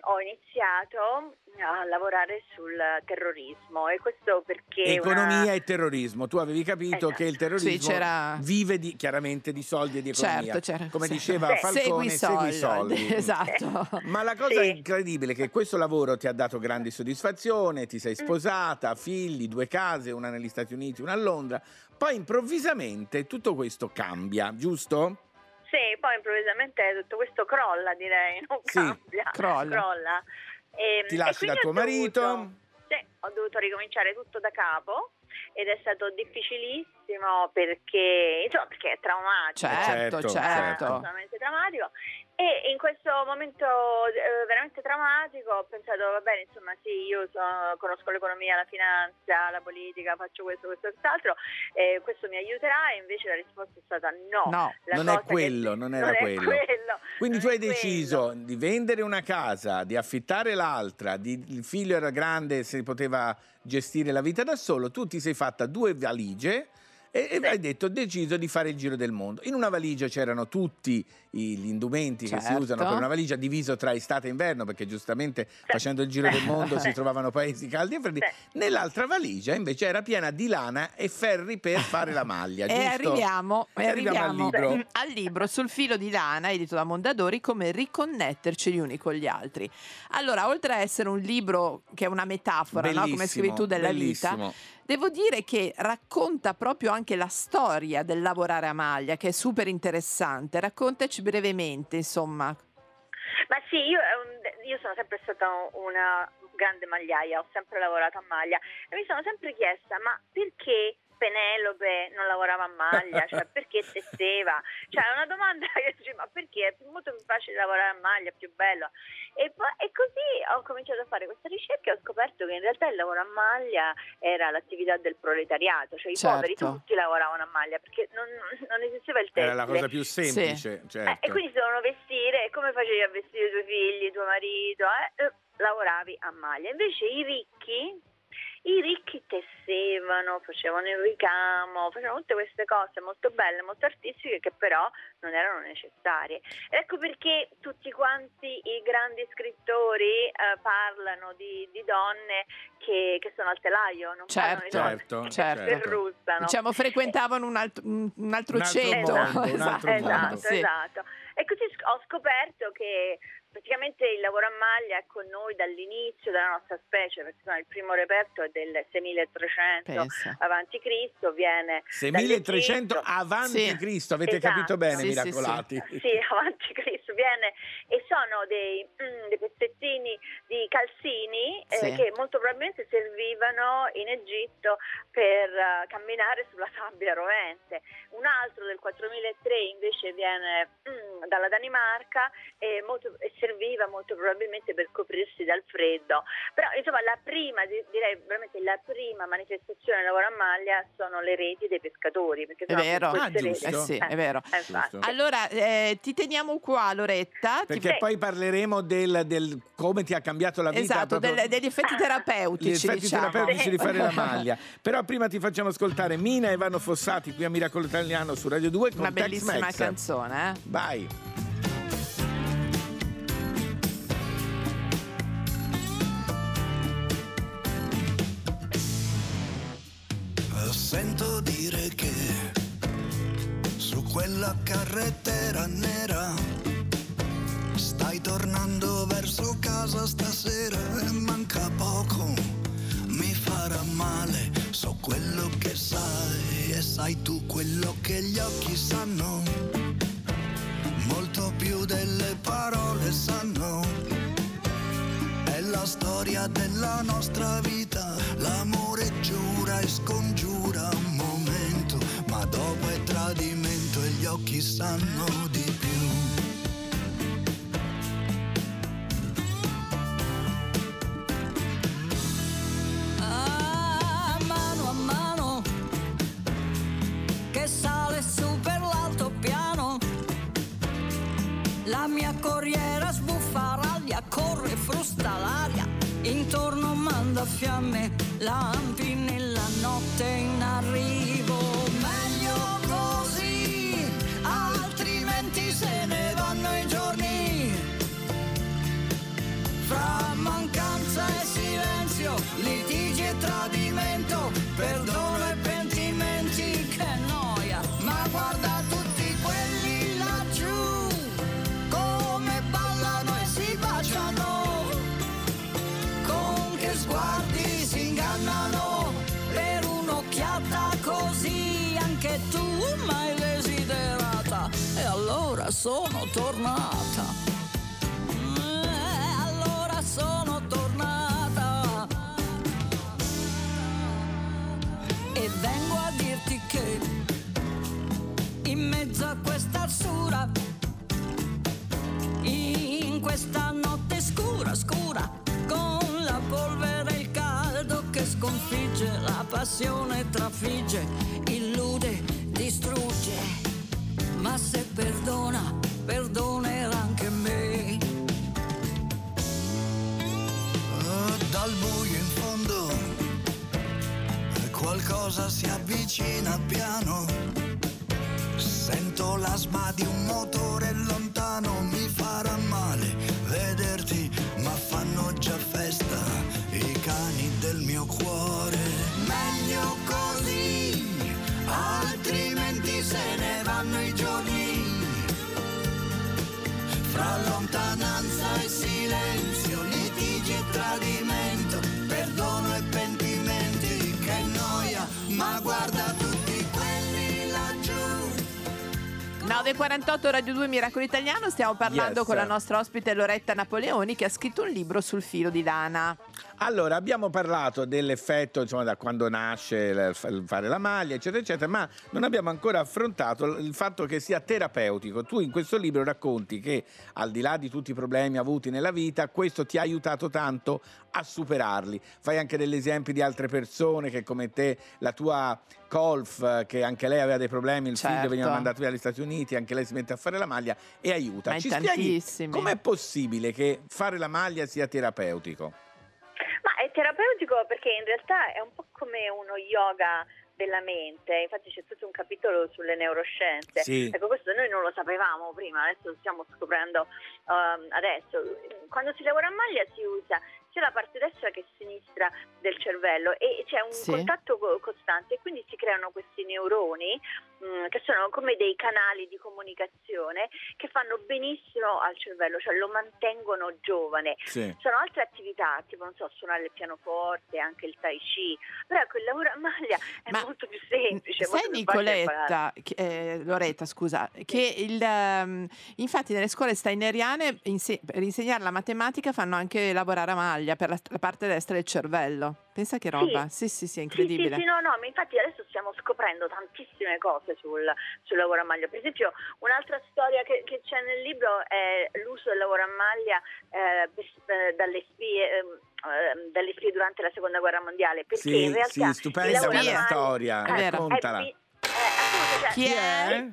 ho iniziato a lavorare sul terrorismo e questo perché
Economia
una-
e terrorismo. Tu avevi capito
Esatto.
che il terrorismo
Sì, c'era-
vive di- chiaramente di soldi e di economia.
Certo, certo.
Come
Sì.
diceva
Sì.
Falcone,
Segui i
segui
soldi.
soldi.
Esatto.
Ma la cosa incredibile è che questo lavoro ti ha dato grandi soddisfazione, ti
Mm.
sei sposata, figli, due case, una negli Stati Uniti, una a Londra. Poi improvvisamente tutto questo cambia, giusto?
Sì, poi improvvisamente tutto questo crolla, direi, non
Sì,
cambia,
crolla.
E,
Ti
e
lasci
quindi
da tuo
dovuto-
marito?
sì, ho dovuto ricominciare tutto da capo ed è stato difficilissimo perché, insomma, perché è traumatico.
Certo,
Certo,
certo.
certo.
assolutamente drammatico E in questo momento eh, veramente drammatico ho pensato, va bene, insomma sì, io so- conosco l'economia, la finanza, la politica, faccio questo, questo e quest'altro, eh, questo mi aiuterà e invece la risposta è stata no.
No,
La
non è
che-
quello, non era
non è
quello.
quello.
Quindi tu hai deciso di vendere una casa, di affittare l'altra, di- il figlio era grande, si poteva gestire la vita da solo, tu ti sei fatta due valigie e, e hai detto ho deciso di fare il giro del mondo. In una valigia c'erano tutti i- gli indumenti che si
Certo.
usano per una valigia diviso tra estate e inverno, perché giustamente facendo il giro del mondo si trovavano paesi caldi e freddi. Nell'altra valigia invece era piena di lana e ferri per fare la maglia.
E arriviamo, e
arriviamo al libro.
al libro sul filo di lana edito da Mondadori come riconnetterci gli uni con gli altri. Allora, oltre a essere un libro che è una metafora, no? come scrivi tu, della
bellissimo.
vita, devo dire che racconta proprio anche la storia del lavorare a maglia, che è super interessante. Raccontaci brevemente, insomma.
Ma sì, io, eh, io sono sempre stata una grande magliaia, ho sempre lavorato a maglia e mi sono sempre chiesta ma perché Penelope non lavorava a maglia, cioè perché tesseva? Cioè è una domanda che dici ma perché è molto più facile lavorare a maglia, è più bello. E, poi, e così ho cominciato a fare questa ricerca e ho scoperto che in realtà il lavoro a maglia era l'attività del proletariato, cioè i
Certo.
poveri tutti lavoravano a maglia perché non, non esisteva il tessile.
Era la cosa più semplice,
Eh,
certo.
e quindi si dovevano vestire, e come facevi a vestire i tuoi figli, tuo marito? eh? Eh, lavoravi a maglia. Invece i ricchi, i ricchi tessevano, facevano il ricamo, facevano tutte queste cose molto belle, molto artistiche che però non erano necessarie. Ecco perché tutti quanti i grandi scrittori eh, parlano di, di donne che, che sono al telaio, non parlano di
Certo,
donne
Certo,
che
certo.
Diciamo, frequentavano un altro, un altro
Un altro
ceto.
mondo, un altro
esatto,
mondo.
Sì.
esatto. E così ho scoperto che praticamente il lavoro a maglia è con noi dall'inizio della nostra specie, perché insomma, il primo reperto è del 6300
Pensa.
avanti Cristo, viene
6300
dall'Egitto.
avanti
Sì.
Cristo, avete
Esatto.
capito bene,
Sì, sì,
miracolati.
Sì, avanti Cristo viene e sono dei, mm, dei pezzettini di calzini eh,
Sì.
che molto probabilmente servivano in Egitto per eh, camminare sulla sabbia rovente. Un altro del 4003 invece viene mm, dalla Danimarca e, molto- e serviva molto probabilmente per coprirsi dal freddo. Però insomma la prima, di- direi veramente la prima manifestazione del lavoro a maglia sono le reti dei pescatori. Perché
È vero,
queste
Ah, giusto.
Eh sì,
eh,
è vero.
eh.
Allora, eh, ti teniamo qua, Loretta. Ti-
Perché poi parleremo del, del come ti ha cambiato la vita.
Esatto,
proprio-
del- degli effetti
gli
terapeutici.
effetti
diciamo.
terapeutici di fare la maglia. Però prima ti facciamo ascoltare Mina e Ivano Fossati qui a Miracolo Italiano su Radio 2 con
Una bellissima
Tex-Mex.
canzone, eh?
Vai.
Su quella carrettera nera. Stai tornando verso casa stasera e manca poco, mi farà male, so quello che sai e sai tu quello che gli occhi sanno, molto più delle parole sanno. È la storia della nostra vita, l'amore giura e scongiura un momento, ma dopo occhi sanno di più.
a mano a mano che sale su per l'altopiano. La mia corriera sbuffa raglia corre frusta l'aria. Intorno manda fiamme lampi nella notte in arrivo sono tornata. Eh, allora sono tornata. E vengo a dirti che in mezzo a questa arsura, in questa notte scura, scura, con la polvere e il caldo che sconfigge, la passione trafigge, illude, distrugge. Ma se perdona, perdonerà anche me.
Eh, Dal buio in fondo eh, qualcosa si avvicina piano. Sento l'asma di un motore lontano, mi farà male Lontananza e silenzio, litigi e tradimento, perdono e pentimenti, che noia, ma guarda tutti quelli laggiù.
9.48 Radio 2 Miracolo Italiano, stiamo parlando
Yes.
con la nostra ospite Loretta Napoleoni che ha scritto un libro sul filo di lana.
Allora, abbiamo parlato dell'effetto, insomma, da quando nasce il fare la maglia, eccetera, eccetera, ma non abbiamo ancora affrontato il fatto che sia terapeutico. Tu in questo libro racconti che, al di là di tutti i problemi avuti nella vita, questo ti ha aiutato tanto a superarli. Fai anche degli esempi di altre persone che, come te, la tua Colf, eh, che anche lei aveva dei problemi, il figlio
Certo.
veniva mandato via dagli Stati Uniti, anche lei si mette a fare la maglia e aiuta.
Ma
Ci spieghi com'è possibile che fare la maglia sia terapeutico?
Terapeutico perché in realtà è un po' come uno yoga della mente, infatti c'è tutto un capitolo sulle neuroscienze.
Sì.
Ecco, questo noi non lo sapevamo prima, adesso lo stiamo scoprendo ehm, adesso. Quando si lavora a maglia si usa sia la parte destra che sinistra del cervello e c'è un
Sì.
contatto co- costante e quindi si creano questi neuroni che sono come dei canali di comunicazione che fanno benissimo al cervello, cioè lo mantengono giovane.
Sì.
Sono altre attività, tipo non so, suonare il pianoforte, anche il tai chi, però ecco il lavoro a maglia è molto più semplice.
Sai Nicoletta, eh, Loretta scusa, che il, ehm, infatti nelle scuole steineriane inse- per insegnare la matematica fanno anche lavorare a maglia per la, la parte destra del cervello. Pensa che roba, sì sì sì, è incredibile.
Sì, sì, sì, no, no, ma infatti adesso stiamo scoprendo tantissime cose sul, sul lavoro a maglia. Per esempio, un'altra storia che, che c'è nel libro è l'uso del lavoro a maglia eh, eh, dalle spie. ehm, dalle spie durante la seconda guerra mondiale perché
Sì,
in realtà
sì, stupenda
lavoro a
questa
maglia-
storia,
eh,
raccontala.
è eh, cioè,
Chi è?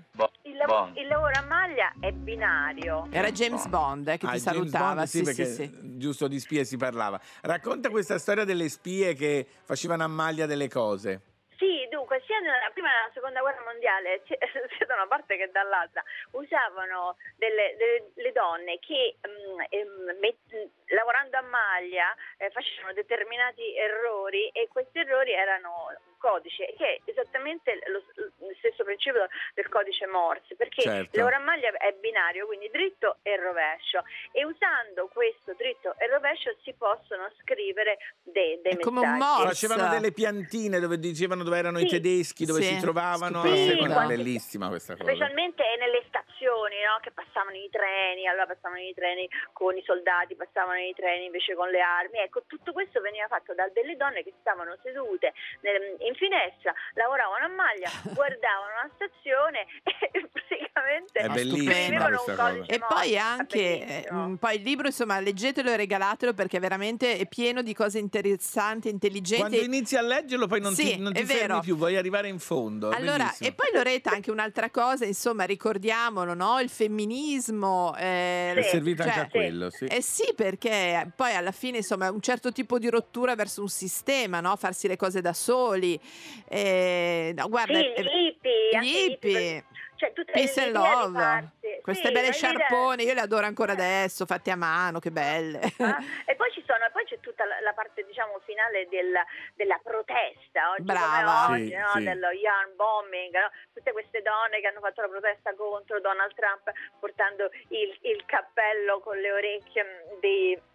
Il, lav- il lavoro a maglia è binario
Era James Bond eh, che
Ah,
ti
James
salutava,
Bond,
sì,
perché
sì, sì.
giusto di spie si parlava. Racconta questa storia delle spie che facevano a maglia delle cose.
Sì, dunque, sia nella prima che nella seconda guerra mondiale, sia da una parte che dall'altra, usavano delle, delle- le donne che mm, ehm, met- lavorando a maglia eh, facevano determinati errori e questi errori erano codice, che è esattamente lo, lo stesso principio del codice Morse, perché
Certo.
il lavoro a maglia è binario, quindi dritto e rovescio, e usando questo dritto e rovescio si possono scrivere dei, dei messaggi.
Facevano delle piantine dove dicevano dove erano i
Sì.
tedeschi, dove
Sì,
si trovavano.
Sì, quando-
Bellissima questa cosa.
Specialmente nelle stazioni, no? che passavano i treni, allora passavano i treni con i soldati, passavano i treni invece con le armi. Ecco, tutto questo veniva fatto da delle donne che stavano sedute nel- in finestra, lavoravano a maglia, guardavano la stazione e praticamente
È
codice
E poi
È
anche, eh,
bellissimo.
poi il libro, insomma, leggetelo e regalatelo perché veramente è pieno di cose interessanti, intelligenti.
Quando inizi a leggerlo poi non
Sì,
ti, non ti fermi più, vuoi arrivare in fondo.
Allora,
bellissimo.
e poi Loretta, anche un'altra cosa, insomma, ricordiamolo, no? Il femminismo. eh,
È servito anche
cioè,
a quello, sì.
Eh sì, perché poi alla fine, insomma, un certo tipo di rottura verso un sistema, no? Farsi le cose da soli. Eh, no, guarda,
Sì,
eh,
gli hippie, cioè tutte
Peace
di
love. Queste
sì,
belle sciarpone, io le adoro ancora adesso, fatti a mano, che belle.
Ah, e poi ci sono, poi c'è tutta la, la parte diciamo finale del- della protesta oggi
Brava.
come oggi,
Sì,
no?
sì.
dello yarn bombing, no? tutte queste donne che hanno fatto la protesta contro Donald Trump portando il, il cappello con le orecchie mm,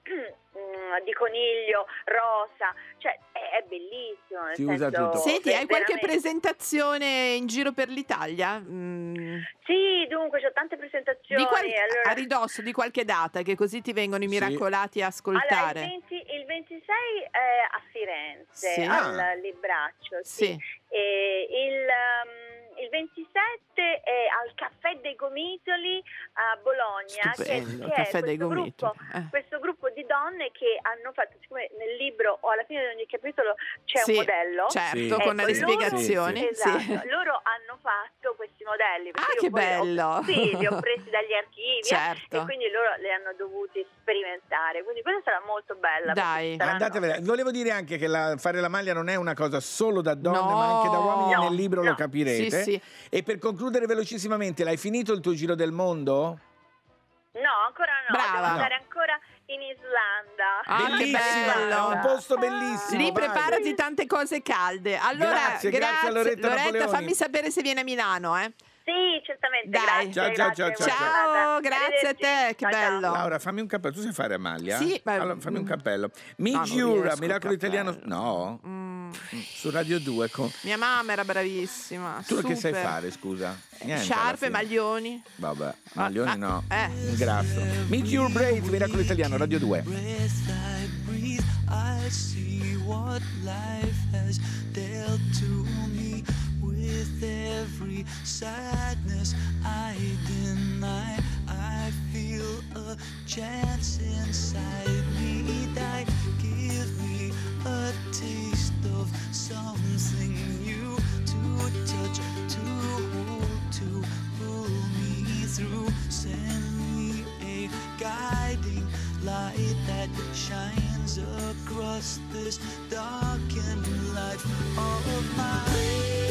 di, mm, di coniglio rosa, cioè è, è bellissimo. nel
Si usa
senso,
tutto.
Senti, hai qualche
veramente-
presentazione in giro per l'Italia? Mm,
Sì, dunque c'ho tante presentazioni.
di qual-
allora-
A ridosso di qualche data, che così ti vengono i miracolati a ascoltare.
Allora, il, 20 il 26 è a Firenze,
Sì.
al
Ah.
Libraccio,
Sì.
sì. E il, um, il 27 è al Caffè dei Gomitoli a Bologna, che,
Stupendo,
che è
Caffè dei
questo gruppo,
Gomitoli, eh.
questo gruppo di donne che hanno fatto, siccome nel libro o alla fine di ogni capitolo c'è
Sì,
un modello,
certo,
ecco,
con le
loro-
spiegazioni, sì.
esatto, loro hanno fatto questi modelli.
Ah, che
poi ho-
bello!
sì, li ho presi dagli archivi eh,
Certo.
e quindi loro li hanno dovuti sperimentare, quindi questa sarà molto bella.
Dai.
Andatevela. Volevo dire anche che la- fare la maglia non è una cosa solo da donne,
No.
ma anche da uomini.
No,
Nel libro lo
no.
capirete.
Sì, sì.
E per concludere velocissimamente, l'hai finito il tuo giro del mondo?
No, ancora no,
Brava.
devo andare ancora in Islanda.
Ah,
Bellissima, un posto bellissimo.
Lì
vai.
preparati tante cose calde. Allora,
Grazie, grazie a Loretta Napoleoni.
fammi sapere se viene a Milano, eh.
Sì, certamente,
Dai.
grazie.
Ciao, ciao, ciao,
grazie,
ciao, ciao.
grazie a te, che
Ciao, ciao.
bello.
Laura, fammi un cappello. Tu sai fare Amalia?
Sì, beh,
allora, fammi un
mm.
cappello.
No,
Mi
non
giura, Miracolo. Italiano. No,
Mm.
su Radio 2. Con...
Mia mamma era bravissima.
Tu che sai
super.
fare, scusa? Niente, alla
Sciarpe, maglioni.
Vabbè, maglioni no.
eh.
Grasso. Meet Your Braids, Miracolo Italiano, Radio 2.
breath I breathe, I see what life has dealt to me. With every sadness I deny, I feel a chance inside me. Die, give me a taste of something new to touch, to hold, to pull me through. Send me a guiding light that shines across this darkened life of mine.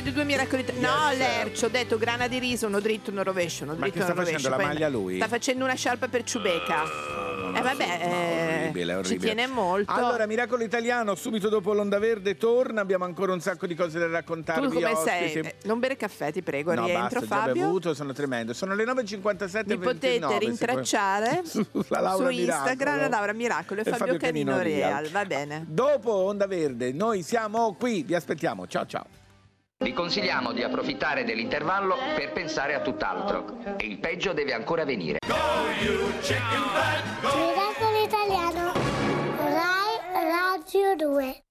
Radio 2 Miracoli Ita- No, Lercio, ho detto grana di riso, uno dritto, uno rovescio, uno
Ma
dritto,
sta
uno rovescio.
facendo, la maglia lui?
Sta facendo una sciarpa per Ciubeca. Eh vabbè, eh,
orribile,
ci
orribile.
tiene molto.
Allora, Miracolo Italiano, subito dopo l'Onda Verde torna. Abbiamo ancora un sacco di cose da raccontarvi.
tu come sei?
ospiti.
Eh, Non bere caffè, ti prego,
No,
rientro
basta,
Fabio.
bevuto, sono tremendo. Sono le 9.57
Mi potete rintracciare su
Laura
Instagram
Miracolo.
Laura Miracolo e, Fabio,
Fabio
Canino,
Canino
Real.
Real.
Va bene.
Dopo Onda Verde, noi siamo qui, vi aspettiamo. Ciao ciao.
Vi consigliamo di approfittare dell'intervallo per pensare a tutt'altro. E il peggio deve ancora venire.
Miracolo italiano. Rai Radio 2.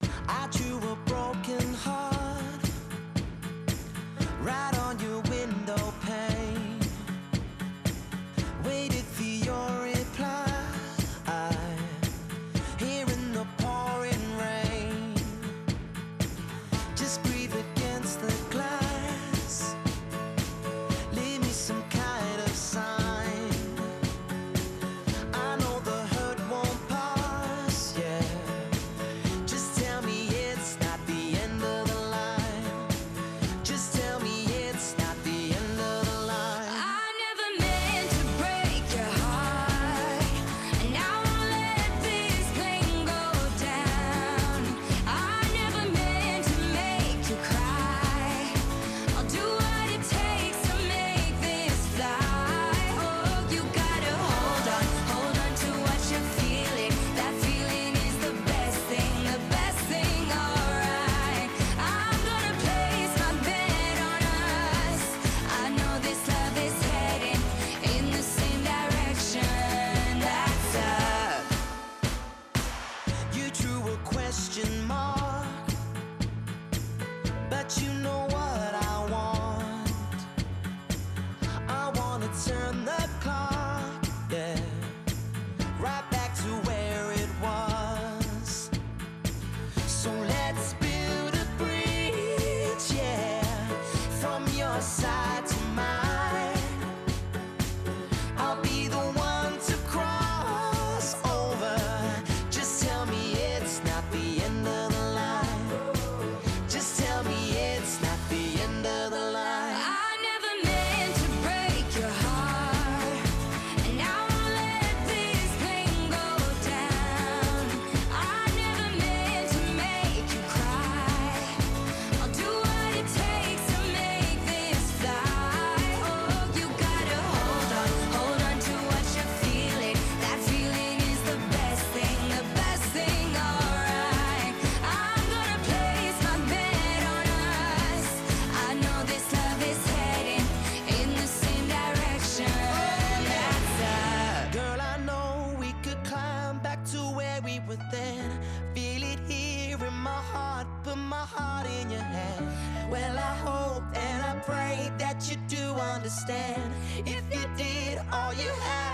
Understand. If you did, all you have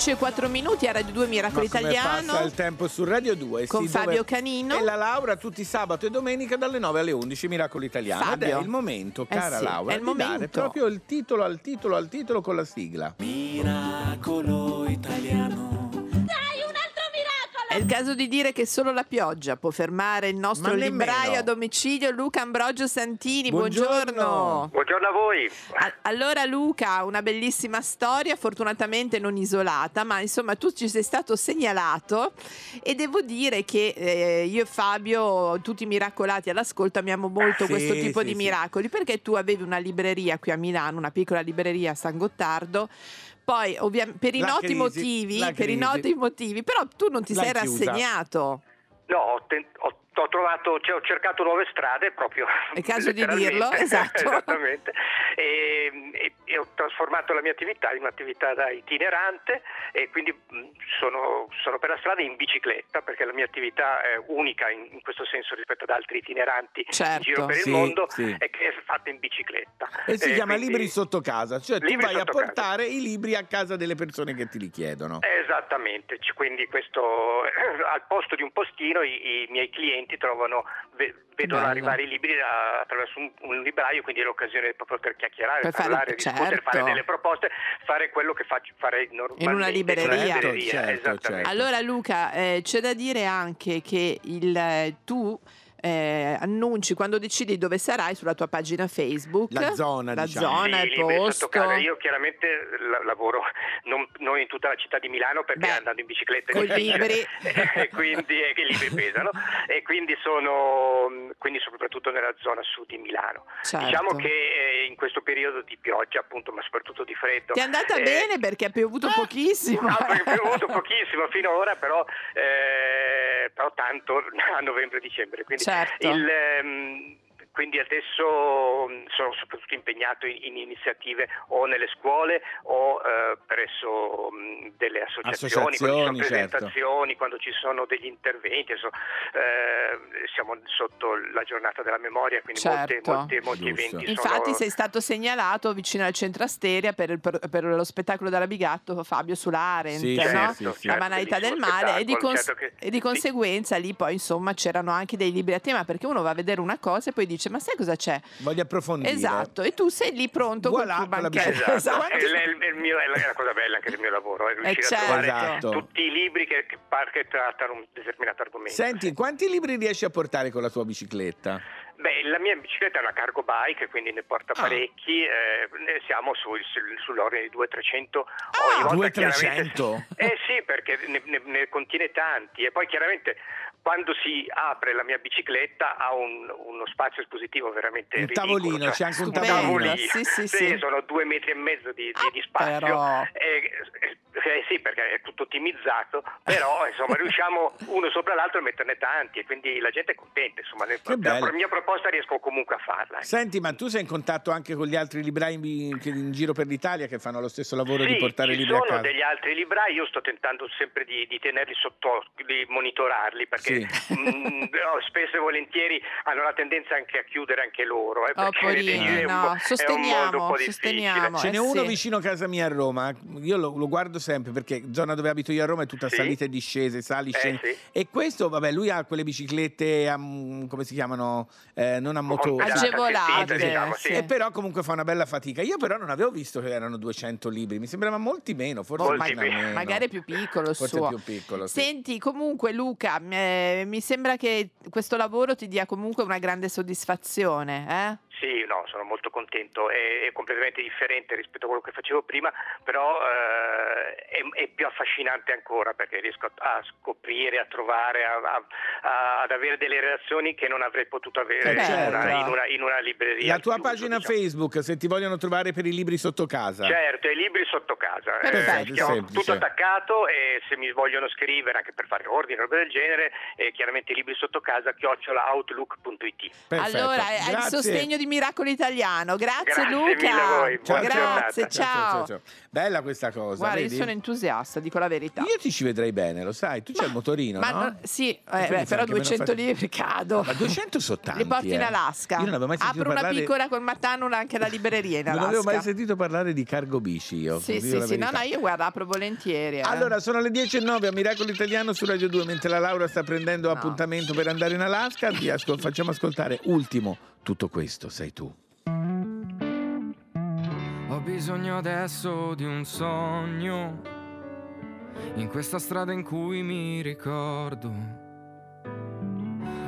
11 e 4 minuti a Radio 2 Miracolo Italiano.
Passa il tempo su Radio 2
con
sì,
Fabio Canino
e la Laura tutti sabato e domenica dalle 9 alle 11 Miracolo Italiano.
Fabio.
Ed è il momento,
eh
cara eh
sì,
Laura,
è il
momento. dare proprio il titolo al titolo al titolo con la sigla.
Miracolo Italiano.
È il caso di dire che solo la pioggia può fermare il nostro libraio a domicilio Luca Ambrogio Santini.
Buongiorno.
Buongiorno.
Buongiorno a voi.
A- Allora Luca, una bellissima storia, fortunatamente non isolata, ma insomma tu ci sei stato segnalato e devo dire che eh, io e Fabio, tutti miracolati all'ascolto, amiamo molto
Sì,
questo tipo
sì,
di
sì.
miracoli, perché tu avevi una libreria qui a Milano, una piccola libreria a San Gottardo. Poi, ovvia- per i
La
noti
crisi,
motivi, per i
crisi.
noti motivi, però tu non ti
L'hai
sei
chiusa.
rassegnato.
No, ho, ten- ho- ho trovato, cioè, ho cercato nuove strade proprio.
È caso di dirlo, esatto.
Esattamente. E, e- e ho trasformato la mia attività in un'attività da itinerante e quindi mh, sono, sono per la strada in bicicletta perché la mia attività è unica in, in questo senso rispetto ad altri itineranti in
Certo,
giro per
sì,
il mondo
sì.
è che è fatta in bicicletta.
e si
Eh,
chiama
quindi-
libri sotto casa cioè tu vai a
sotto casa.
portare i libri a casa delle persone che te li chiedono
Esattamente, quindi questo al posto di un postino i, i miei clienti trovano, ve- vedono
Bello.
arrivare i libri da- attraverso un, un libraio, quindi è l'occasione proprio per chiacchierare,
Per fare-
parlare, di poter
certo.
fare delle proposte, fare quello che faccio, farei normalmente
In una libreria.
esattamente.
Allora Luca, eh, c'è da dire anche che il, eh, tu eh, annunci quando decidi dove sarai sulla tua pagina Facebook.
La zona,
La
diciamo.
zona,
Sì,
il posto.
Io chiaramente la- lavoro non, non in tutta la città di Milano perché andando in bicicletta
coi
difficile.
libri.
e quindi e che i libri pesano e quindi sono quindi soprattutto nella zona sud di Milano.
Certo.
Diciamo che eh, in questo periodo di pioggia appunto ma soprattutto di freddo
Ti è andata
eh,
bene perché ha piovuto pochissimo.
ha piovuto pochissimo finora, però, eh, però tanto a novembre-dicembre. Quindi,
Certo.
il, ehm, quindi adesso mh, sono soprattutto impegnato in, in iniziative o nelle scuole o eh, presso mh, delle associazioni, quando ci sono
Associazioni, certo.
presentazioni, quando ci sono degli interventi. eh, siamo sotto la giornata della memoria, quindi
Certo.
molti, molti, molti eventi
Infatti
sono...
sei stato segnalato vicino al centro Asteria per, il- per- lo spettacolo dell'Abigatto Fabio Sull'Arent,
Sì,
no?
certo, sì,
la banalità del male e di, cons-
certo che-
e di conseguenza lì poi insomma c'erano anche dei libri a tema perché uno va a vedere una cosa e poi dice ma sai cosa c'è?
Voglio approfondire.
Esatto, e tu sei lì pronto
Voilà,
col tuo
con la
banchetto.
Esatto,
Esatto.
è, è il mio- è la cosa bella anche del mio lavoro, è riuscire
certo.
a trovare
Esatto.
tutti i libri che, che, che trattano un determinato argomento.
Senti, quanti libri riesci a portare con la tua bicicletta?
Beh, la mia bicicletta è una cargo bike, quindi ne porta
Ah.
parecchi, eh, ne siamo sul- sul- sull'ordine di 200-300
Ah,
ogni volta.
200-300?
chiaramente- Eh sì, perché ne, ne- ne contiene tanti e poi chiaramente quando si apre la mia bicicletta ha un- uno spazio espositivo veramente
Un
ridicolo,
tavolino,
cioè,
c'è anche un tavolino.
tavolino.
Sì, sì, sì.
sono due metri e mezzo di, di- di spazio.
Però.
Eh, eh, sì, perché è tutto ottimizzato, però insomma riusciamo uno sopra l'altro a metterne tanti e quindi la gente è contenta. Insomma, ne-
Che bello.
la mia proposta riesco comunque a farla. ecco.
Senti, ma tu sei in contatto anche con gli altri librai in, in giro per l'Italia che fanno lo stesso lavoro
Sì,
di portare
ci
libri a
sono
casa?
degli altri librai, io sto tentando sempre di, di tenerli sotto, di monitorarli perché mm, no, spesso e volentieri hanno la tendenza anche a chiudere anche loro. Eh,
Oh,
perché
porini,
è un,
no,
po'- è un mondo un
sosteniamo,
po'
sosteniamo.
Ce n'è
eh
uno
sì.
vicino a casa mia a Roma, io lo, lo guardo sempre perché zona dove abito io a Roma è tutta
Sì.
salita e discese, sali,
Eh,
scendi.
sì.
E questo, vabbè, lui ha quelle biciclette, a, mm, come si chiamano, Eh, non a motore.
Agevolate,
diciamo,
sì.
E però comunque fa una bella fatica. Io però non avevo visto che erano 200 libri, mi sembrava molti meno, forse
ma-
po' meno.
magari più piccolo il
Forse
suo.
più piccolo, sì.
Senti, comunque Luca, eh, mi sembra che questo lavoro ti dia comunque una grande soddisfazione, eh?
Sì, no, sono molto contento, è, è completamente differente rispetto a quello che facevo prima, però eh, è, è più affascinante ancora perché riesco a, a scoprire, a trovare, a- a- a- ad avere delle relazioni che non avrei potuto avere
Eh,
in, una,
certo.
in una- in una libreria.
La tua
chiuso,
pagina
diciamo.
Facebook, se ti vogliono trovare per i libri sotto casa.
Certo, i libri sotto casa. Eh,
Perfetto, semplice.
tutto attaccato e se mi vogliono scrivere anche per fare ordine o roba del genere, eh, chiaramente i libri sotto casa chiocciolaoutlook.it.
Perfetto.
Allora, hai il sostegno di Miracolo Italiano. Grazie,
Grazie
Luca.
voi, buona
Grazie,
giornata.
ciao.
Bella questa cosa.
Guarda,
vedi?
io sono entusiasta, dico la verità.
Io ti ci vedrei bene, lo sai, tu c'hai il motorino,
Ma
no?
no- sì, eh, beh, però
anche meno
200
fatica.
libri cado.
Ma 200 sono tanti.
Li porti in
eh.
Alaska.
Io non avevo mai sentito
Apro una
parlare
piccola col Mattanula anche la libreria in
Non
Alaska.
avevo mai sentito parlare di cargo bici io.
Sì, sì, sì, no, no, io guarda, apro volentieri. eh.
Allora, sono le 10.09 a Miracolo Italiano su Radio 2, mentre la Laura sta prendendo appuntamento per andare in Alaska, ti ascol- facciamo ascoltare ultimo tutto questo, sei tu.
Ho bisogno adesso di un sogno in questa strada in cui mi ricordo.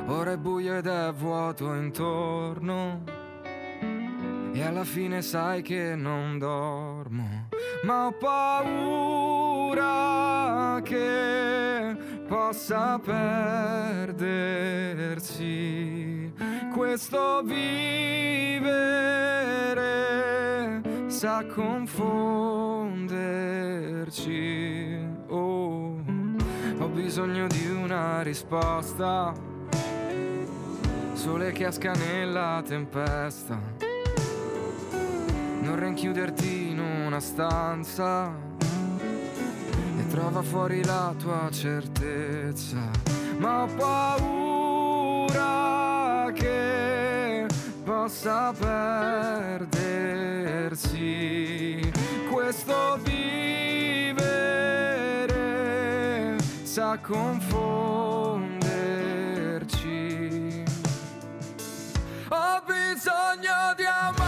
Ora è buio ed è vuoto intorno. E alla fine sai che non dormo. Ma ho paura che possa perdersi questo vivere sa confonderci. Oh, ho bisogno di una risposta. Sole che esca nella tempesta. Non rinchiuderti in una stanza e trova fuori la tua certezza. Ma ho paura possa perdersi questo vivere sa confonderci. Ho bisogno di amarti,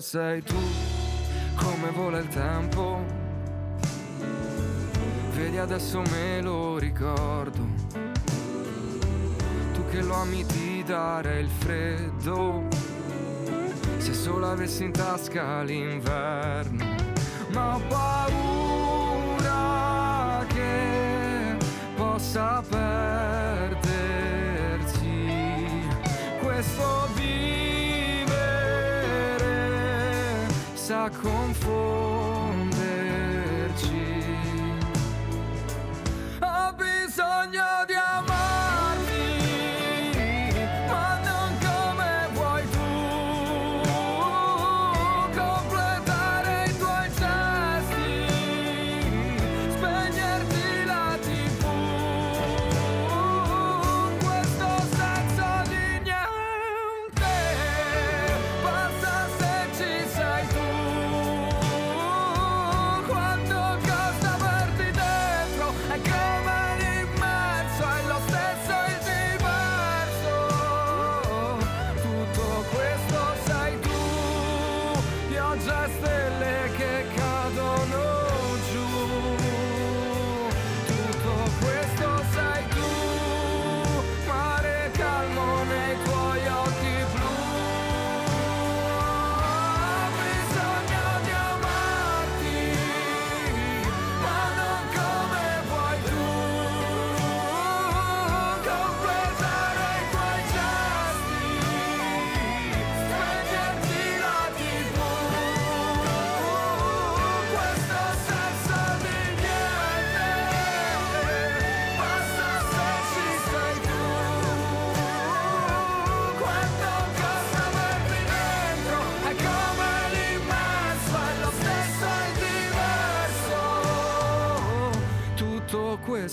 sei tu, come vola il tempo. Vedi adesso me lo ricordo. Tu che lo ami di dare il freddo. Se solo avessi in tasca l'inverno. Ma ho paura che possa perdersi questo confonderci. Ho bisogno di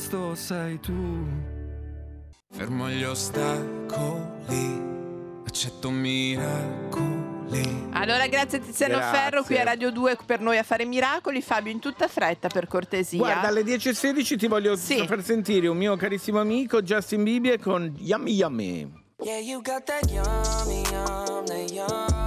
questo sei tu. Fermo gli ostacoli, accetto miracoli.
Allora, grazie Tiziano
Grazie.
Ferro qui a Radio 2 per noi a fare miracoli. Fabio, in tutta fretta, per cortesia.
Guarda, alle 10.16 ti voglio far sentire un mio carissimo amico Justin Bieber con Yummy Yummy.
Yeah, you got that yummy, yum, that yummy, yum,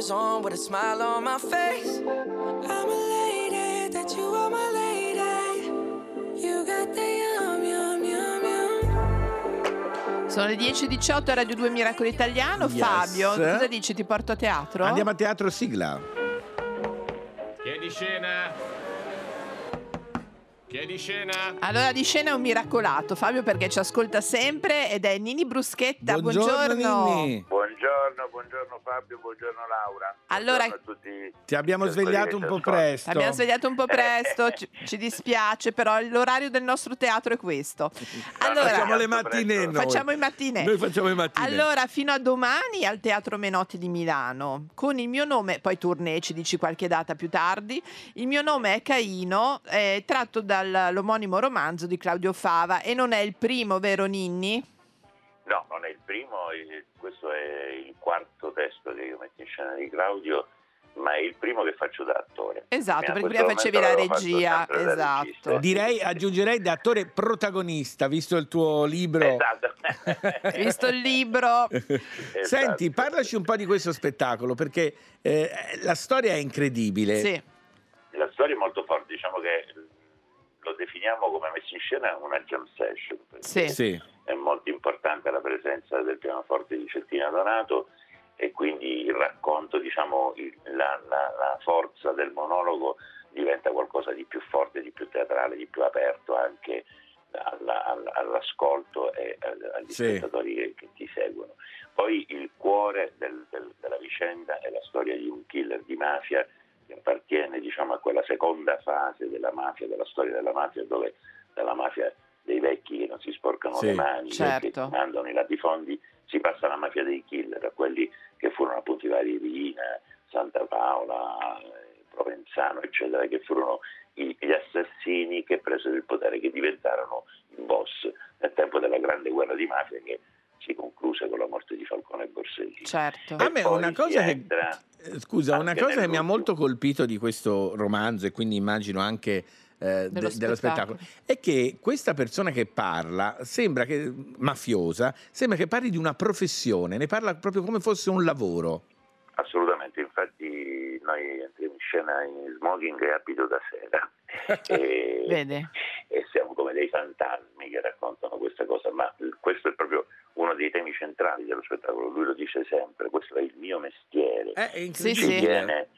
Slippers on with a smile on my face. I'm a lady, that you are my lady. You got the yum, yum, yum, yum.
Sono le 10.18 a Radio 2 Miracolo Italiano.
Yes.
Fabio, cosa dici? Ti porto a teatro?
Andiamo a teatro sigla.
Chiedi scena. Chiedi scena.
Allora di scena è un miracolato, Fabio, perché ci ascolta sempre ed è Nini Bruschetta.
Buongiorno,
Buongiorno.
Nini.
Buongiorno, buongiorno Fabio, buongiorno Laura.
Allora-
Buongiorno a tutti.
Ti abbiamo svegliato un po' presto.
Abbiamo svegliato un po' presto, ci, ci dispiace, però l'orario del nostro teatro è questo. Allora,
facciamo le mattine noi.
Facciamo i mattine.
Noi facciamo i mattine.
Allora, fino a domani al Teatro Menotti di Milano, con il mio nome, poi tournée, ci dici qualche data più tardi, il mio nome è Caino, è tratto dall'omonimo romanzo di Claudio Fava e non è il primo, vero Ninni?
No, non è il primo, questo è il quarto testo che io metto in scena di Claudio, ma è il primo che faccio da attore.
Esatto, perché prima facevi la regia, esatto.
Direi, aggiungerei da attore protagonista, visto il tuo libro.
Esatto.
Visto il libro.
Senti, parlaci un po' di questo spettacolo, perché eh, la storia è incredibile.
Sì.
La storia è molto forte, diciamo che lo definiamo come messa in scena una jam session.
Sì.
Sì.
È molto importante la presenza del pianoforte di Cettina Donato e quindi il racconto, diciamo, il- la, la- la forza del monologo diventa qualcosa di più forte, di più teatrale, di più aperto anche alla- alla- all'ascolto e agli
Sì.
spettatori che, che ti seguono. Poi il cuore del- del- della vicenda è la storia di un killer di mafia che appartiene diciamo, a quella seconda fase della mafia, della storia della mafia, dove dalla mafia dei vecchi che non si sporcano
Sì,
le mani,
certo.
che mandano i latifondi, si passa alla mafia dei killer, a quelli che furono appunto i vari Rina, Santa Paola, Provenzano, eccetera, che furono i- gli assassini che presero il potere, che diventarono il boss nel tempo della grande guerra di mafia che si concluse con la morte di Falcone e Borsellino.
Certo.
A me una cosa che,
entra
scusa, una cosa che mi ha molto colpito di questo romanzo e quindi immagino anche eh, de- dello
spettacolo.
spettacolo è che questa persona che parla sembra che mafiosa, sembra che parli di una professione, ne parla proprio come fosse un lavoro.
Assolutamente, infatti noi entriamo in scena in smoking e abito da sera e,
Vede?
e siamo come dei fantasmi che raccontano questa cosa, ma questo è proprio uno dei temi centrali dello spettacolo, lui lo dice sempre, questo è il mio mestiere,
Eh,
Sì,
incredibile.
sì.
viene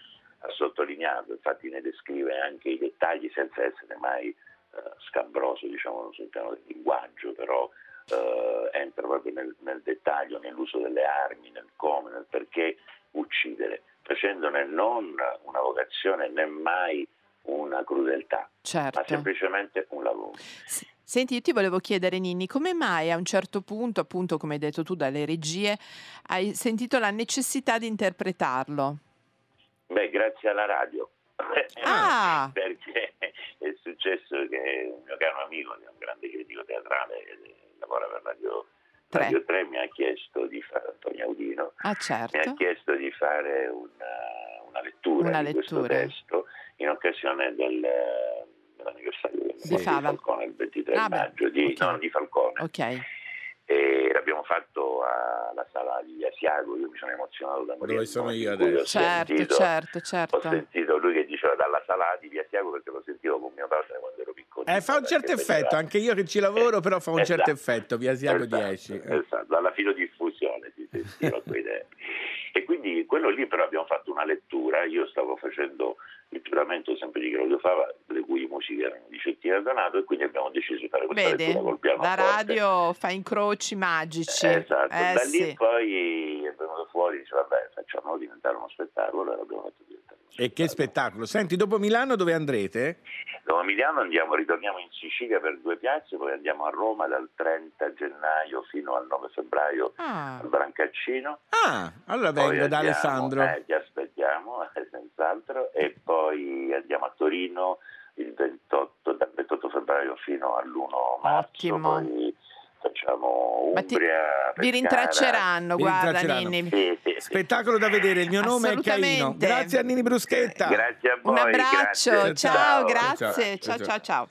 sottolineato, infatti ne descrive anche i dettagli senza essere mai eh, scabroso diciamo sul piano del linguaggio, però eh, entra proprio nel, nel dettaglio, nell'uso delle armi, nel come, nel perché uccidere, facendone non una vocazione né mai una crudeltà, ma
Certo.
semplicemente un lavoro.
S- Senti, io ti volevo chiedere, Ninni, come mai a un certo punto, appunto, come hai detto tu, dalle regie, hai sentito la necessità di interpretarlo?
Beh, grazie alla radio.
Ah!
Perché è successo che un mio caro amico, che è un grande critico teatrale, che lavora per Radio
Tre.
Radio 3, mi ha chiesto di fare, Antonio Audino,
Ah,
mi ha
certo.
chiesto di fare una, una lettura
Una
di questo
lettura.
testo in occasione del, dell'anniversario del
Di.
Falcone il 23
Ah,
maggio, di,
ok.
no, di Falcone.
Ok.
E l'abbiamo fatto alla sala di Asiago, io mi sono emozionato da morire.
Dove sono io
ho
adesso.
Certo,
sentito-
certo,
Ho
certo.
sentito lui che diceva dalla sala di Via Siago perché lo sentivo con mio padre quando ero piccolo.
Eh, fa un certo effetto, anche io che ci lavoro, però fa un certo
Esatto.
effetto, via Siago
Esatto,
10. Eh.
Esatto, dalla filodiffusione si sentiva quei tempi. E quindi quello lì però abbiamo fatto una lettura, io stavo facendo il giuramento sempre di Claudio Fava, le cui musiche erano di Cettina Donato e quindi abbiamo deciso di fare questa
Vede?
lettura col piano
La radio fa incroci magici.
Esatto,
Eh,
da lì
sì.
poi è venuto fuori, dice vabbè facciamolo diventare uno spettacolo e l'abbiamo fatto diventare uno
E che spettacolo. Senti, dopo Milano dove andrete?
Dopo Milano andiamo, ritorniamo in Sicilia per due piazze, poi andiamo a Roma dal 30 gennaio fino al 9 febbraio
Ah.
al Brancaccino.
Ah, allora
Poi
vengo da
andiamo-
Alessandro.
Eh, ti aspettiamo, eh, senz'altro. E poi andiamo a Torino il 28, dal 28 febbraio fino all'1 marzo.
Ottimo.
Poi facciamo
Ma ti-
Umbria,
Vi rintracceranno,
Vi
guarda,
rintracceranno.
Ninni.
Sì, sì, sì.
Spettacolo da vedere, il mio nome è Caino. Grazie a Nini Bruschetta.
Grazie a voi.
Un abbraccio,
grazie.
ciao,
Ciao.
grazie.
Ciao,
Ciao,
ciao.
ciao, ciao.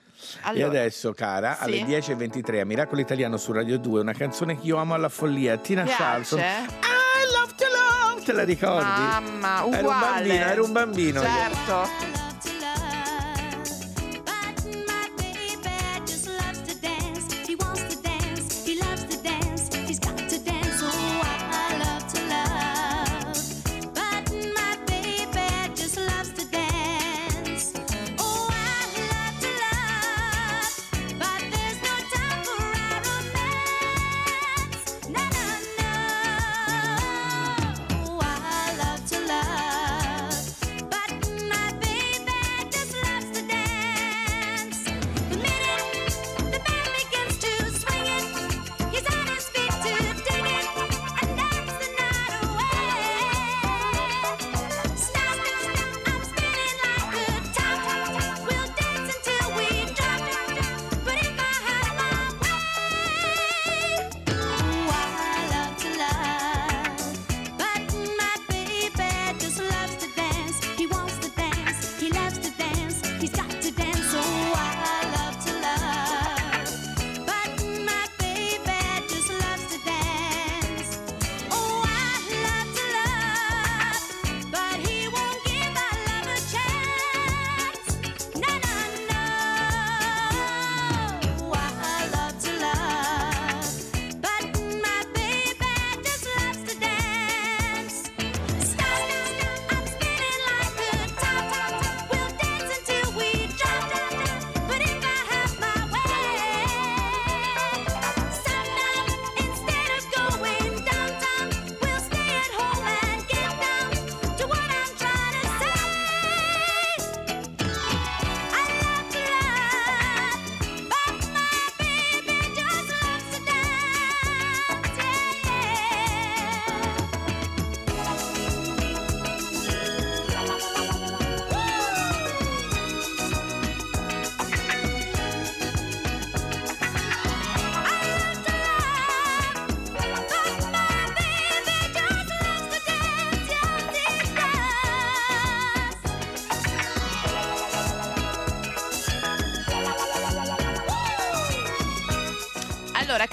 E
Allora,
adesso, cara,
Sì.
alle 10.23 a Miracolo Italiano su Radio 2, una canzone che io amo alla follia, Tina
piace?
Te la ricordi?
Mamma,
Era un
uguale.
bambino, era un bambino. io.
Certo.
just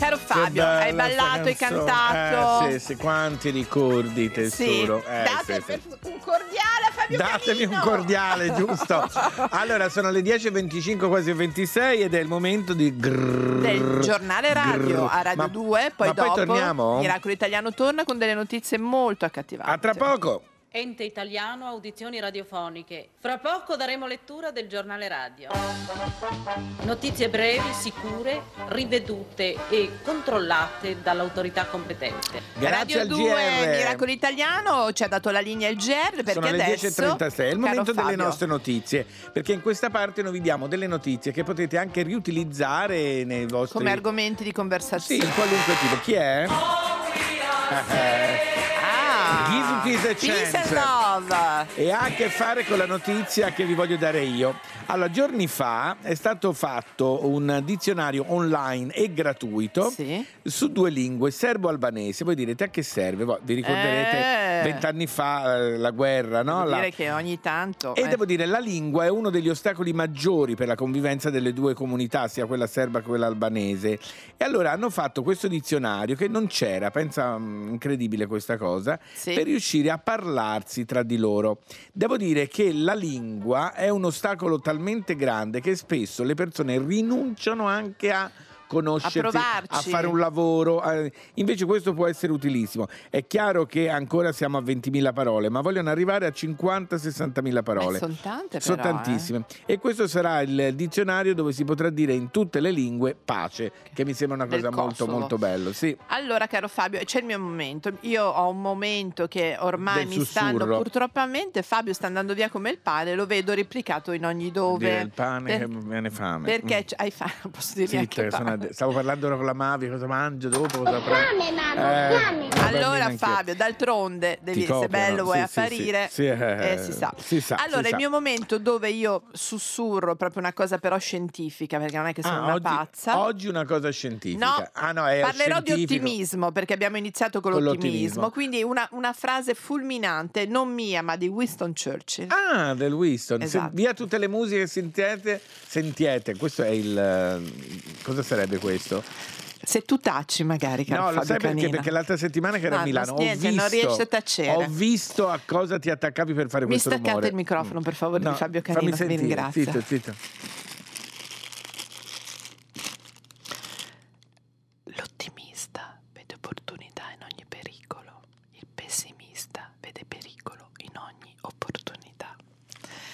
caro Fabio, hai ballato, hai cantato.
Eh, sì, sì, quanti ricordi, tesoro. Eh,
Date
sì, sì.
un cordiale a Fabio
Datemi un
Canino.
cordiale, giusto? Allora, sono le 10.25, quasi 26 ed è il momento di grrr,
del giornale radio
grrr.
a Radio
Ma-
2, poi
ma poi
dopo
torniamo?
Miracolo Italiano torna con delle notizie molto accattivanti.
A tra poco.
Ente italiano, audizioni radiofoniche. Fra poco daremo lettura del giornale radio. Notizie brevi, sicure, rivedute e controllate dall'autorità competente.
Grazie
Radio
al
2
GR.
Miracolo Italiano ci ha dato la linea il GR perché
Sono le
adesso
10.36, è il momento delle nostre notizie, perché in questa parte noi vi diamo delle notizie che potete anche riutilizzare nei vostri...
come argomenti di
Sì,
conversazione.
in qualunque tipo. Chi è?
Ah,
Give peace a
Peace
chance.
and love.
E ha a che fare con la notizia che vi voglio dare io. Allora, giorni fa è stato fatto un dizionario online e gratuito su due lingue, serbo-albanese. Voi direte a che serve? Voi Vi ricorderete
Eh.
Vent'anni fa eh, la guerra, no?
Devo
La-
dire che ogni tanto
E
eh,
devo dire, la lingua è uno degli ostacoli maggiori per la convivenza delle due comunità, sia quella serba che quella albanese. E allora hanno fatto questo dizionario che non c'era, pensa mm, incredibile questa cosa, per riuscire a parlarsi tra di loro. Devo dire che la lingua è un ostacolo talmente grande che spesso le persone rinunciano anche a conoscersi,
A provarci.
fare un lavoro. eh, Invece questo può essere utilissimo. È chiaro che ancora siamo a 20.000 parole, ma vogliono arrivare a 50-60.000 parole.
sono tante
Sono
eh.
tantissime. E questo sarà il dizionario dove si potrà dire in tutte le lingue pace, che mi sembra una cosa molto molto bella. Sì.
Allora, caro Fabio, c'è il mio momento. Io ho un momento che ormai
Del
mi stanno.
sussurro.
Purtroppo Fabio sta andando via come il pane, lo vedo replicato in ogni dove.
Dire il pane
Per-
che viene fame.
Perché
Mm.
hai fame? Posso dirmi
Zitta,
anche
che sono
pane.
Stavo parlando ora con la Mavi, cosa mangio dopo, cosa prendo.
Fame, mamma,
Eh, bene
Allora. Fabio, d'altronde, devi, se bello vuoi
sì,
apparire,
sì, sì, eh,
eh, si sa.
si sa,
allora,
si
il
sa.
mio momento dove io sussurro proprio una cosa però scientifica, perché non è che sono
Ah,
una
oggi,
pazza.
oggi una cosa scientifica.
No,
ah, no, è
Parlerò di ottimismo perché abbiamo iniziato con
Con
l'ottimismo.
l'ottimismo.
Quindi una, una frase fulminante, non mia, ma di Winston Churchill.
Ah, del Winston. Se-
Esatto.
via tutte le musiche che sentiete, sentiete. Questo è il. eh, Cosa sarebbe questo?
Se tu taci magari, caro
No, lo
Fabio
sai perché?
Canina.
Perché l'altra settimana che ero
No,
a Milano
non- niente,
ho visto,
non riesci a tacere.
ho visto a cosa ti attaccavi per fare
Mi
questo
staccate
rumore.
il microfono, per favore, di Fabio
fammi
Canina, vi
sentire,
ringrazio.
Zitto, zitto.
L'ottimista vede opportunità in ogni pericolo, il pessimista vede pericolo in ogni opportunità.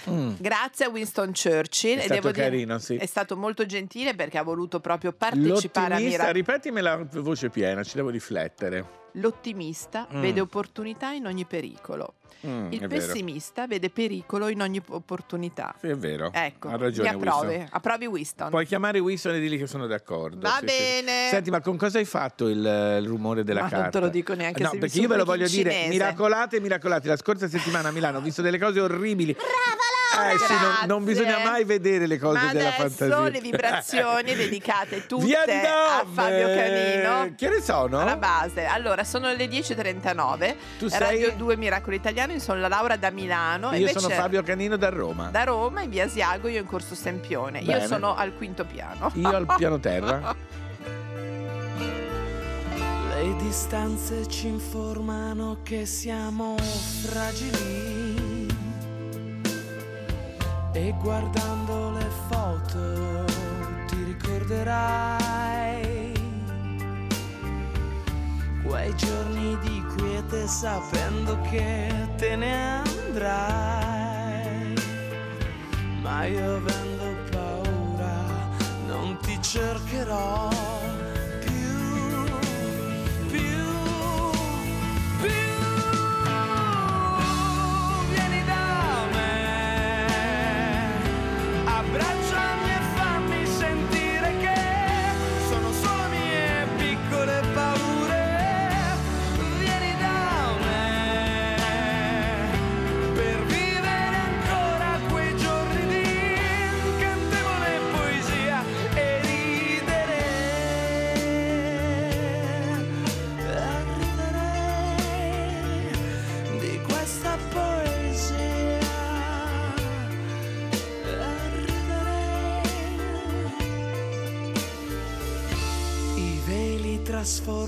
Mm.
Grazie a Winston Churchill.
È
e
stato
devo dire-
carino, sì.
È stato molto gentile perché ha voluto proprio partecipare a
L'ottimista,
Mira-
ripetimela a voce piena, ci devo riflettere.
L'ottimista
Mm.
vede opportunità in ogni pericolo.
Mm,
il
è vero.
pessimista vede pericolo in ogni opportunità.
Sì, è vero.
Ecco,
ha ragione
mi approvi,
Winston.
approvi Winston.
Puoi chiamare Winston e dirgli che sono d'accordo.
Va
sì, sì.
bene.
Senti, ma con cosa hai fatto il, il rumore della
Ma non
carta?
te lo dico neanche
No, perché io ve lo voglio dire. Miracolate, miracolate. La scorsa settimana a Milano ho visto delle cose orribili. Eh sì, non, non bisogna mai vedere le cose
Ma
della
adesso
fantasia.
le vibrazioni dedicate tutte
Via
a? Fabio Canino.
Che ne sono?
Alla base. Allora, sono le 10.39.
Tu sei?
Radio 2 Miracolo Italiano. Io sono la Laura da Milano.
Io
invece
sono Fabio Canino da Roma.
Da Roma, in via Asiago, io in corso Sempione. Io
Bene.
sono al quinto piano.
Io al piano terra.
Le distanze ci informano che siamo fragili e guardando le foto ti ricorderai quei giorni di quiete sapendo che te ne andrai. Ma io avendo paura non ti cercherò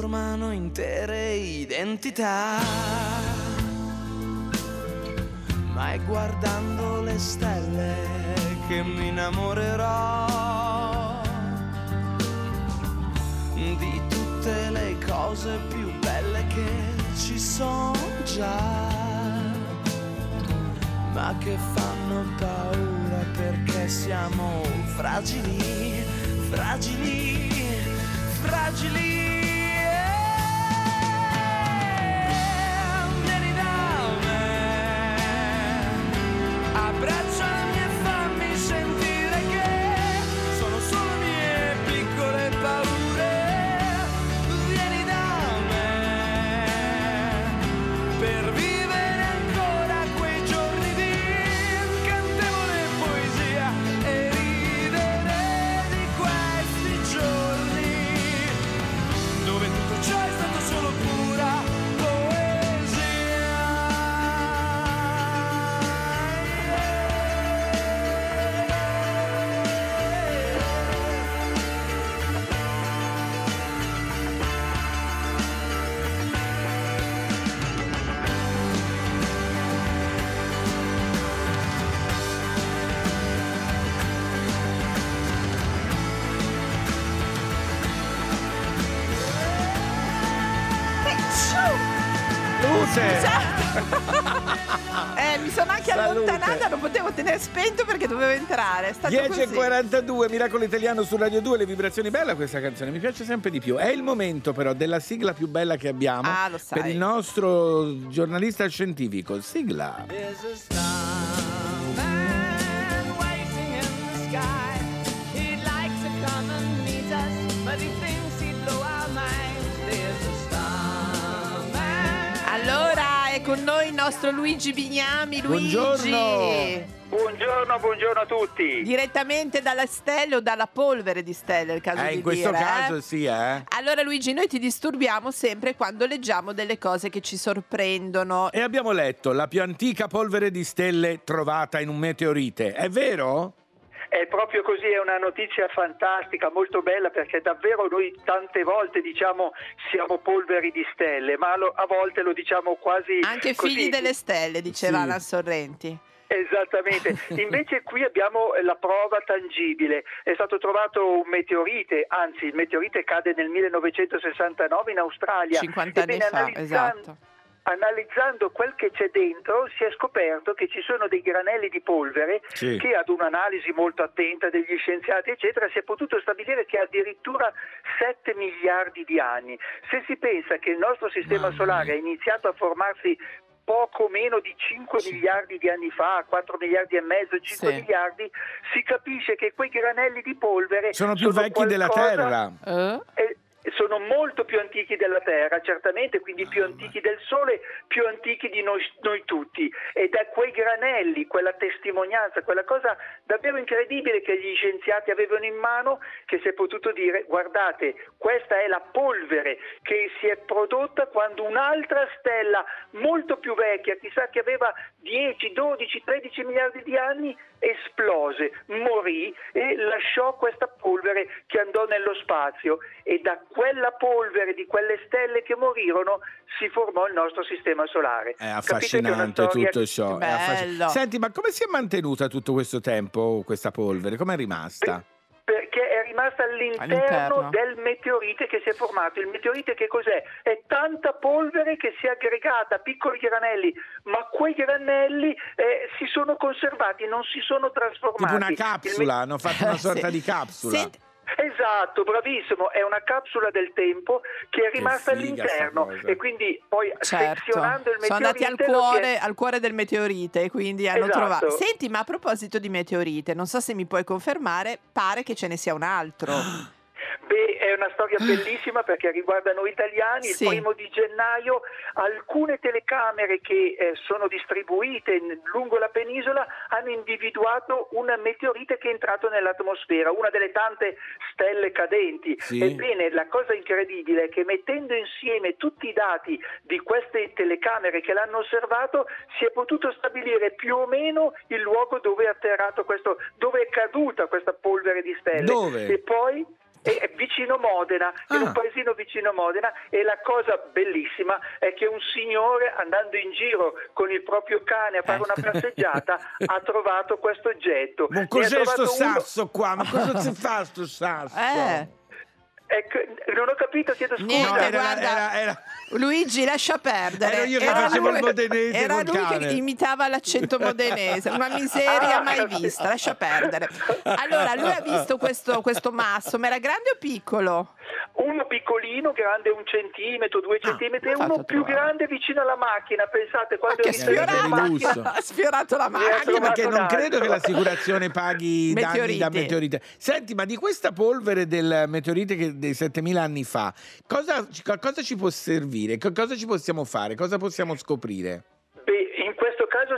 trasformano intere identità, ma è guardando le stelle che mi innamorerò di tutte le cose più belle che ci sono già, ma che fanno paura perché siamo fragili, fragili, fragili.
Mi sono anche
Salute.
allontanata, non potevo tenere spento perché dovevo entrare. È stato
10 e
così.
42, Miracolo Italiano su Radio 2, le vibrazioni bella questa canzone, mi piace sempre di più. È il momento però della sigla più bella che abbiamo
Ah, lo sai.
per il nostro giornalista scientifico. Sigla.
Con noi il nostro Luigi Bignami. Luigi.
Buongiorno.
Buongiorno, buongiorno a tutti.
Direttamente dalla stelle o dalla polvere di stelle, è il caso
Eh,
di
in questo
dire, eh?
caso sì, eh.
Allora Luigi, noi ti disturbiamo sempre quando leggiamo delle cose che ci sorprendono.
E abbiamo letto la più antica polvere di stelle trovata in un meteorite. È vero?
È proprio così, è una notizia fantastica, molto bella perché davvero noi tante volte diciamo siamo polveri di stelle, ma a volte lo diciamo quasi
Anche
così.
figli delle stelle, diceva
Sì.
Alan Sorrenti.
Esattamente, invece qui abbiamo la prova tangibile, è stato trovato un meteorite, anzi il meteorite cade nel 1969 in Australia.
50 anni
Ebbene,
fa,
analizzan-
esatto.
Analizzando quel che c'è dentro si è scoperto che ci sono dei granelli di polvere
Sì.
che ad un'analisi molto attenta degli scienziati eccetera si è potuto stabilire che addirittura 7 miliardi di anni. Se si pensa che il nostro sistema solare ha iniziato a formarsi poco meno di 5 miliardi di anni fa, 4 miliardi e mezzo, 5
Sì.
miliardi, si capisce che quei granelli di polvere
Sono più vecchi della Terra.
eh, sono molto più antichi della Terra, certamente, quindi più antichi del Sole, più antichi di noi, noi tutti. E da quei granelli, quella testimonianza, quella cosa davvero incredibile che gli scienziati avevano in mano, che si è potuto dire, guardate, questa è la polvere che si è prodotta quando un'altra stella molto più vecchia, chissà che aveva 10, 12, 13 miliardi di anni, esplose, morì e lasciò questa polvere che andò nello spazio e da quella polvere di quelle stelle che morirono si formò il nostro sistema solare.
È
è
affascinante
storia-
tutto ciò. è Senti, ma come si è mantenuta tutto questo tempo questa polvere? Come è rimasta?
Perché è rimasta all'interno,
All'interno.
del meteorite che si è formato. Il meteorite che cos'è? È tanta polvere che si è aggregata a piccoli granelli, ma quei granelli eh, si sono conservati, non si sono trasformati.
Tipo una capsula, hanno fatto una sorta di capsula.
Esatto, bravissimo, è una capsula del tempo che è rimasta
sta
all'interno e quindi poi
Certo.
sezionando il
Sono andati al
meteorite si è-
cuore, al cuore del meteorite e quindi hanno
Esatto.
trovato. Senti, ma a proposito di meteorite, non so se mi puoi confermare, pare che ce ne sia un altro.
Beh, è una storia bellissima perché riguarda noi italiani.
Sì.
Il primo di gennaio alcune telecamere che eh, sono distribuite in- lungo la penisola hanno individuato un meteorite che è entrato nell'atmosfera, una delle tante stelle cadenti.
Sì.
Ebbene, la cosa incredibile è che mettendo insieme tutti i dati di queste telecamere che l'hanno osservato, si è potuto stabilire più o meno il luogo dove è atterrato questo, dove è caduta questa polvere di stelle.
Dove?
E poi è è vicino Modena, in un paesino vicino Modena e la cosa bellissima è che un signore andando in giro con il proprio cane a fare una passeggiata ha trovato questo oggetto.
Ma cos'è sto
uno-
sasso qua? Ma cosa si fa sto sasso?
Eh.
Ecco, non ho capito, chiedo scusa.
Niente,
era-
guarda,
era- era-
Luigi, lascia perdere.
Ero io che facevo il modenese
era lui
cane.
che imitava l'accento modenese, una miseria mai vista, lascia perdere. Allora, lui ha visto questo, questo masso, ma era grande o piccolo?
Uno piccolino, grande un centimetro, due centimetri, e uno più grande vicino alla macchina. Pensate, quando in
sfiorato, ha sfiorato la
ha
macchina.
Anche perché non
un
credo che
altro.
l'assicurazione paghi danni
Meteoriti.
da meteorite. Senti, ma di questa polvere del meteorite che dei 7000 anni fa, cosa, cosa ci può servire? Co- Cosa ci possiamo fare? Cosa possiamo scoprire?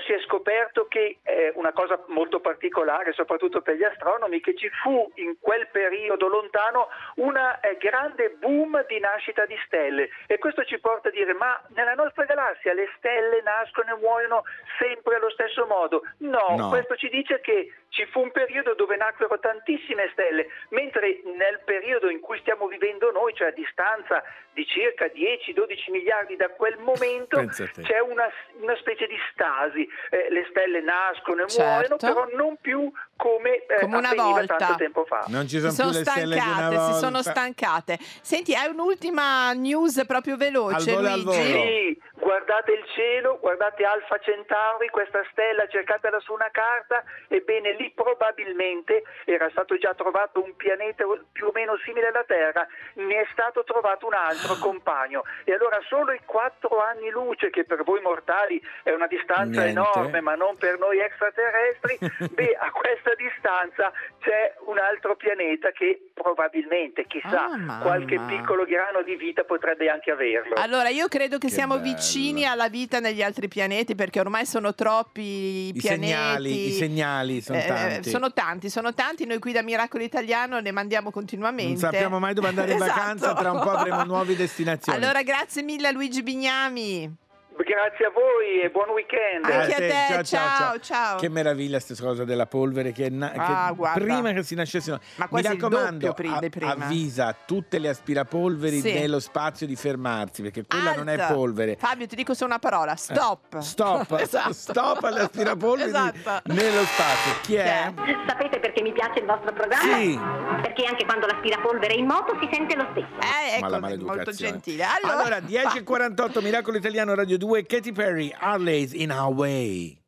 Si è scoperto che è una cosa molto particolare, soprattutto per gli astronomi, che ci fu in quel periodo lontano una eh, grande boom di nascita di stelle e questo ci porta a dire ma nella nostra galassia le stelle nascono e muoiono sempre allo stesso modo? No,
No.
questo ci dice che ci fu un periodo dove nacquero tantissime stelle, mentre nel periodo in cui stiamo vivendo noi, cioè a distanza di circa 10-12 miliardi da quel momento, c'è una, una specie di stasi. Eh, le stelle nascono e
Certo.
muoiono, però non più come, eh,
Come una volta.
tanto tempo fa.
Non ci
Si
sono,
sono
più le stelle di una
stancate,
volta.
si sono stancate. Senti, hai un'ultima news proprio veloce,
Al volo, al
Luigi?
volo.
Sì, guardate il cielo, guardate Alfa Centauri, questa stella, cercatela su una carta, ebbene lì probabilmente era stato già trovato un pianeta più o meno simile alla Terra, ne è stato trovato un altro
Ah.
compagno. E allora solo i quattro anni luce, che per voi mortali è una distanza
Niente.
enorme, ma non per noi extraterrestri, beh, a questa distanza c'è un altro pianeta che probabilmente, chissà,
Ah,
qualche piccolo grano di vita potrebbe anche averlo.
Allora, io credo che,
Che
siamo
bello.
vicini alla vita negli altri pianeti perché ormai sono troppi i,
I
pianeti.
segnali, i segnali sono
Eh,
tanti.
sono tanti, sono tanti. Noi qui da Miracolo Italiano ne mandiamo continuamente.
Non sappiamo mai dove andare in
Esatto.
vacanza, tra un po' avremo nuove destinazioni.
Allora, grazie mille a Luigi Bignami.
Grazie a voi e buon weekend.
Anche a
Eh,
te,
ciao,
ciao,
ciao,
ciao.
Che meraviglia questa cosa della polvere che, na- che
Ah, guarda.
prima che si nascessero.
Ma
Mi raccomando,
doppio pri- di prima.
avvisa tutte le aspirapolveri
Sì.
nello spazio di fermarsi, perché quella non è polvere.
Fabio, ti dico solo una parola, stop.
Stop,
Esatto.
stop alle aspirapolveri
Esatto.
nello spazio. Chi è?
Sapete perché mi piace il vostro programma?
Sì.
Perché anche quando l'aspirapolvere è in moto si sente lo stesso.
Eh,
Ma
ecco,
la
molto gentile. Allora,
Allora, 10.48, Miracolo Italiano Radio 2, Katy Perry, Harley's in Our Way.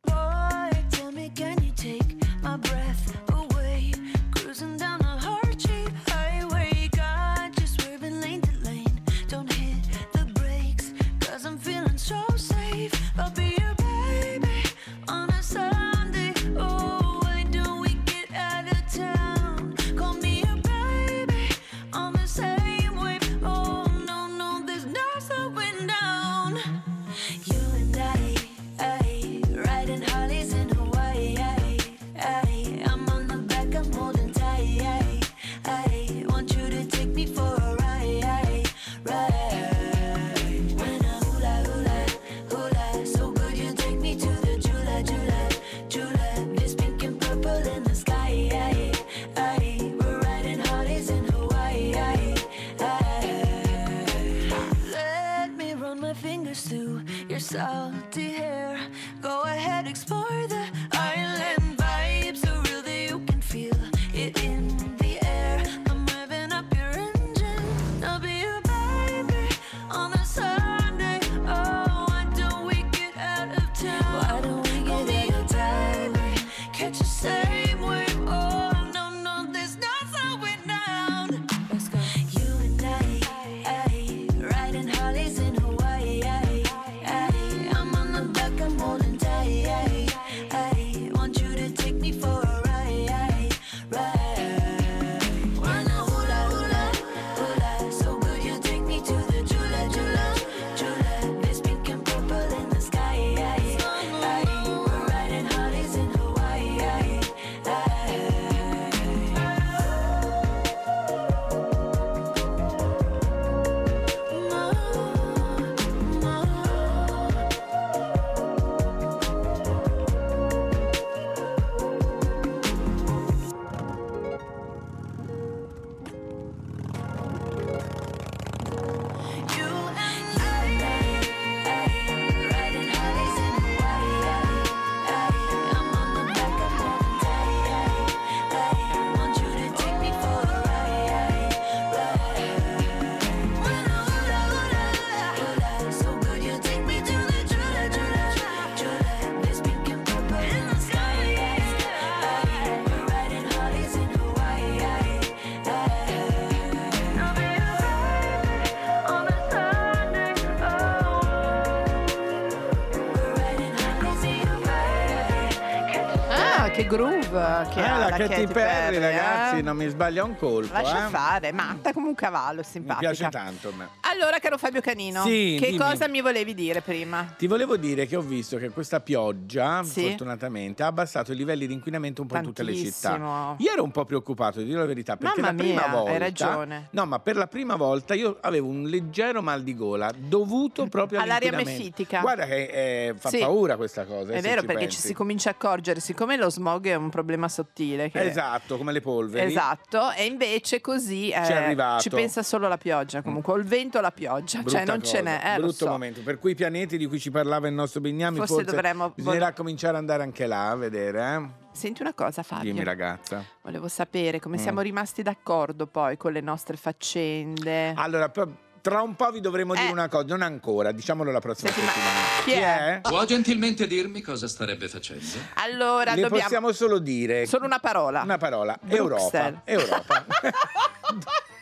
Groove che
Eh,
ha
la
la
Katy Perry,
eh.
ragazzi, non mi sbaglia un colpo.
Lascia
eh.
fare, matta come un cavallo,
Mi
simpatica.
piace tanto me.
Allora, caro Fabio Canino,
Sì,
che
dimmi.
cosa mi volevi dire prima?
Ti volevo dire che ho visto che questa pioggia,
Sì.
fortunatamente, ha abbassato i livelli di inquinamento un po' in tutte le città.
Tantissimo.
Io ero un po' preoccupato, di dire la verità, perché
Mamma
la prima
mia,
volta...
hai ragione.
No, ma per la prima volta io avevo un leggero mal di gola dovuto proprio
All'aria mefitica.
Guarda che eh, fa
Sì.
paura questa cosa. eh,
È vero perché
pensi.
ci si comincia a accorgere, siccome lo smog è un problema sottile. Che...
Esatto, come le polveri.
Esatto, e invece così eh,
Ci
pensa solo la pioggia, comunque, o il vento o la pioggia,
Brutta
cioè non ce
cosa,
n'è. Eh,
brutto
so.
momento. Per quei pianeti di cui ci parlava il nostro Bignami,
Forse
forse,
dovremmo-
bisognerà cominciare ad andare anche là a vedere. Eh?
Senti una cosa Fabio,
Dimmi ragazza.
volevo sapere come
Mm.
siamo rimasti d'accordo poi con le nostre faccende.
Allora, pro- tra un po' vi dovremo dire una cosa, non ancora, diciamolo la prossima settimana.
Eh. chi è?
Può gentilmente dirmi cosa starebbe facendo?
Allora,
Le
dobbiamo...
possiamo solo dire
Solo una parola.
una parola,
Bruxelles.
Europa. Europa.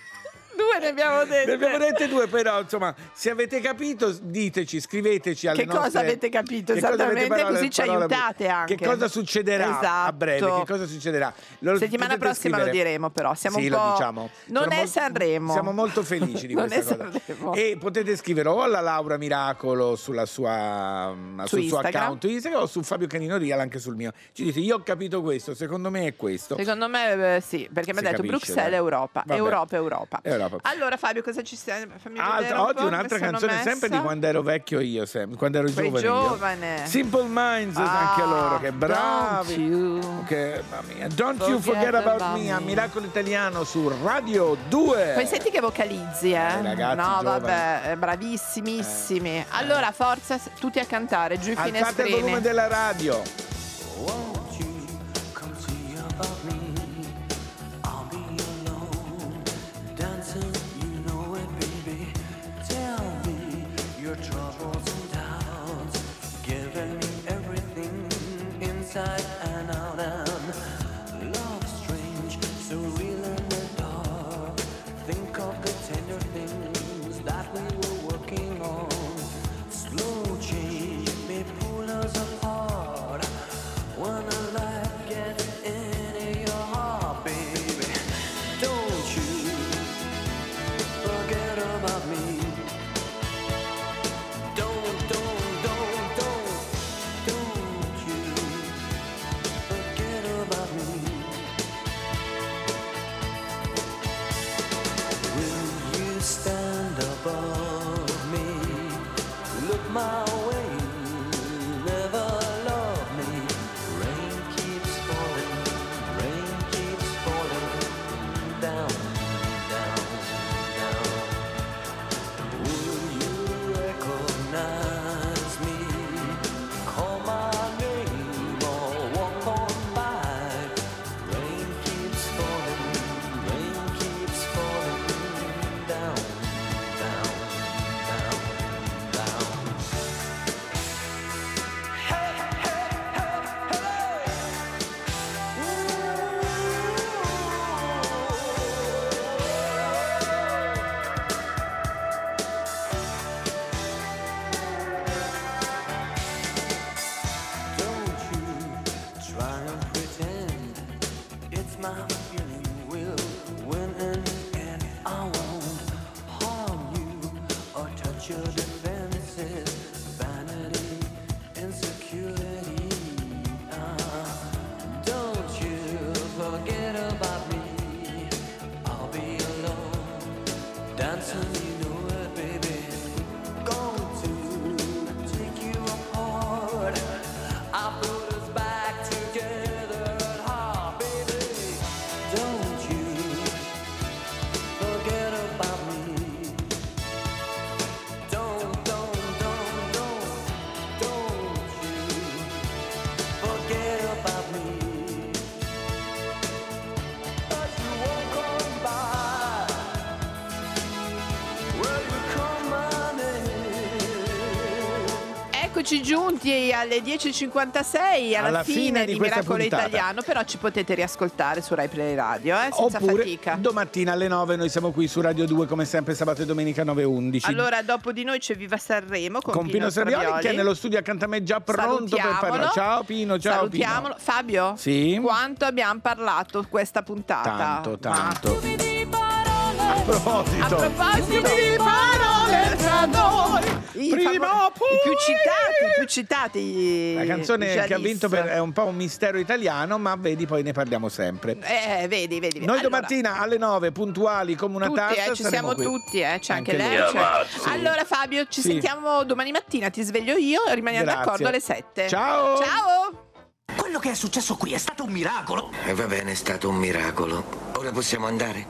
Due ne abbiamo dette.
Ne abbiamo dette due, però insomma, se avete capito, diteci, scriveteci alle
Che cosa
nostre-
avete capito
che cosa avete
esattamente,
parole-
così ci
parole-
aiutate anche.
Che cosa succederà a
Esatto.
breve? Che cosa succederà? Lo
Settimana prossima lo
scrivere.
diremo, però. Siamo
sì,
un po'.
lo diciamo.
Non
Sono
è
mol-
Sanremo.
Siamo molto felici di
Non
questa
è
cosa.
Sanremo.
E potete scrivere o alla Laura Miracolo sulla sua, mm,
Su
sul suo
Instagram.
account Instagram o su Fabio Canino Real anche sul mio. Ci dite, io ho capito questo, secondo me è questo.
Secondo me eh, sì, perché mi ha detto
capisce,
Bruxelles
dai.
Europa,
Vabbè.
Europa, Europa.
Europa,
Allora Fabio, cosa ci vedere
Altra,
un
oggi un'altra canzone sempre di
messa.
quando ero vecchio io, sempre, quando ero
Sei
giovane. io.
giovane.
Simple Minds anche
Ah,
loro, che bravi.
Don't you
Che, mamma mia. Don't you
forget
about,
about
me, a. Miracolo Italiano su Radio 2.
Poi senti che vocalizzi, eh?
ragazzi
no,
giovani.
vabbè, eh, bravissimissimi. Allora, forza, tutti a cantare, giù i
Alzate il volume
finestrini.
della radio.
Dancing, time
Eccoci giunti alle 10.56, alla,
Alla fine di
di
questa
Miracolo
puntata.
Italiano, però ci potete riascoltare su Rai Play Radio, eh, senza
Oppure
fatica.
domattina alle 9 noi siamo qui su Radio 2 come sempre sabato e domenica 9 e 11.
Allora, dopo di noi c'è Viva Sanremo con,
con Pino Serrioli che è nello studio accanto a me già pronto per parlare. Ciao Pino, ciao
Salutiamolo. Fabio,
Sì?
quanto abbiamo parlato questa puntata?
Tanto, tanto.
A
proposito.
A proposito di parole tra noi. I,
Prima
famo- i più citati, i più citati.
La canzone che ha vinto per- è un po' un mistero italiano, ma vedi, poi ne parliamo sempre.
Eh, vedi, vedi.
Noi
Allora,
domattina alle 9 puntuali come una
tutti,
tazza
eh, ci siamo
qui.
tutti, eh, c'è anche,
Anche
lei.
Ragazzi.
Allora Fabio, ci
Sì.
sentiamo domani mattina, ti sveglio io, rimaniamo
Grazie.
d'accordo alle 7.
Ciao.
Ciao!
Quello che è successo qui è stato un miracolo.
E va bene, è stato un miracolo. Ora possiamo andare?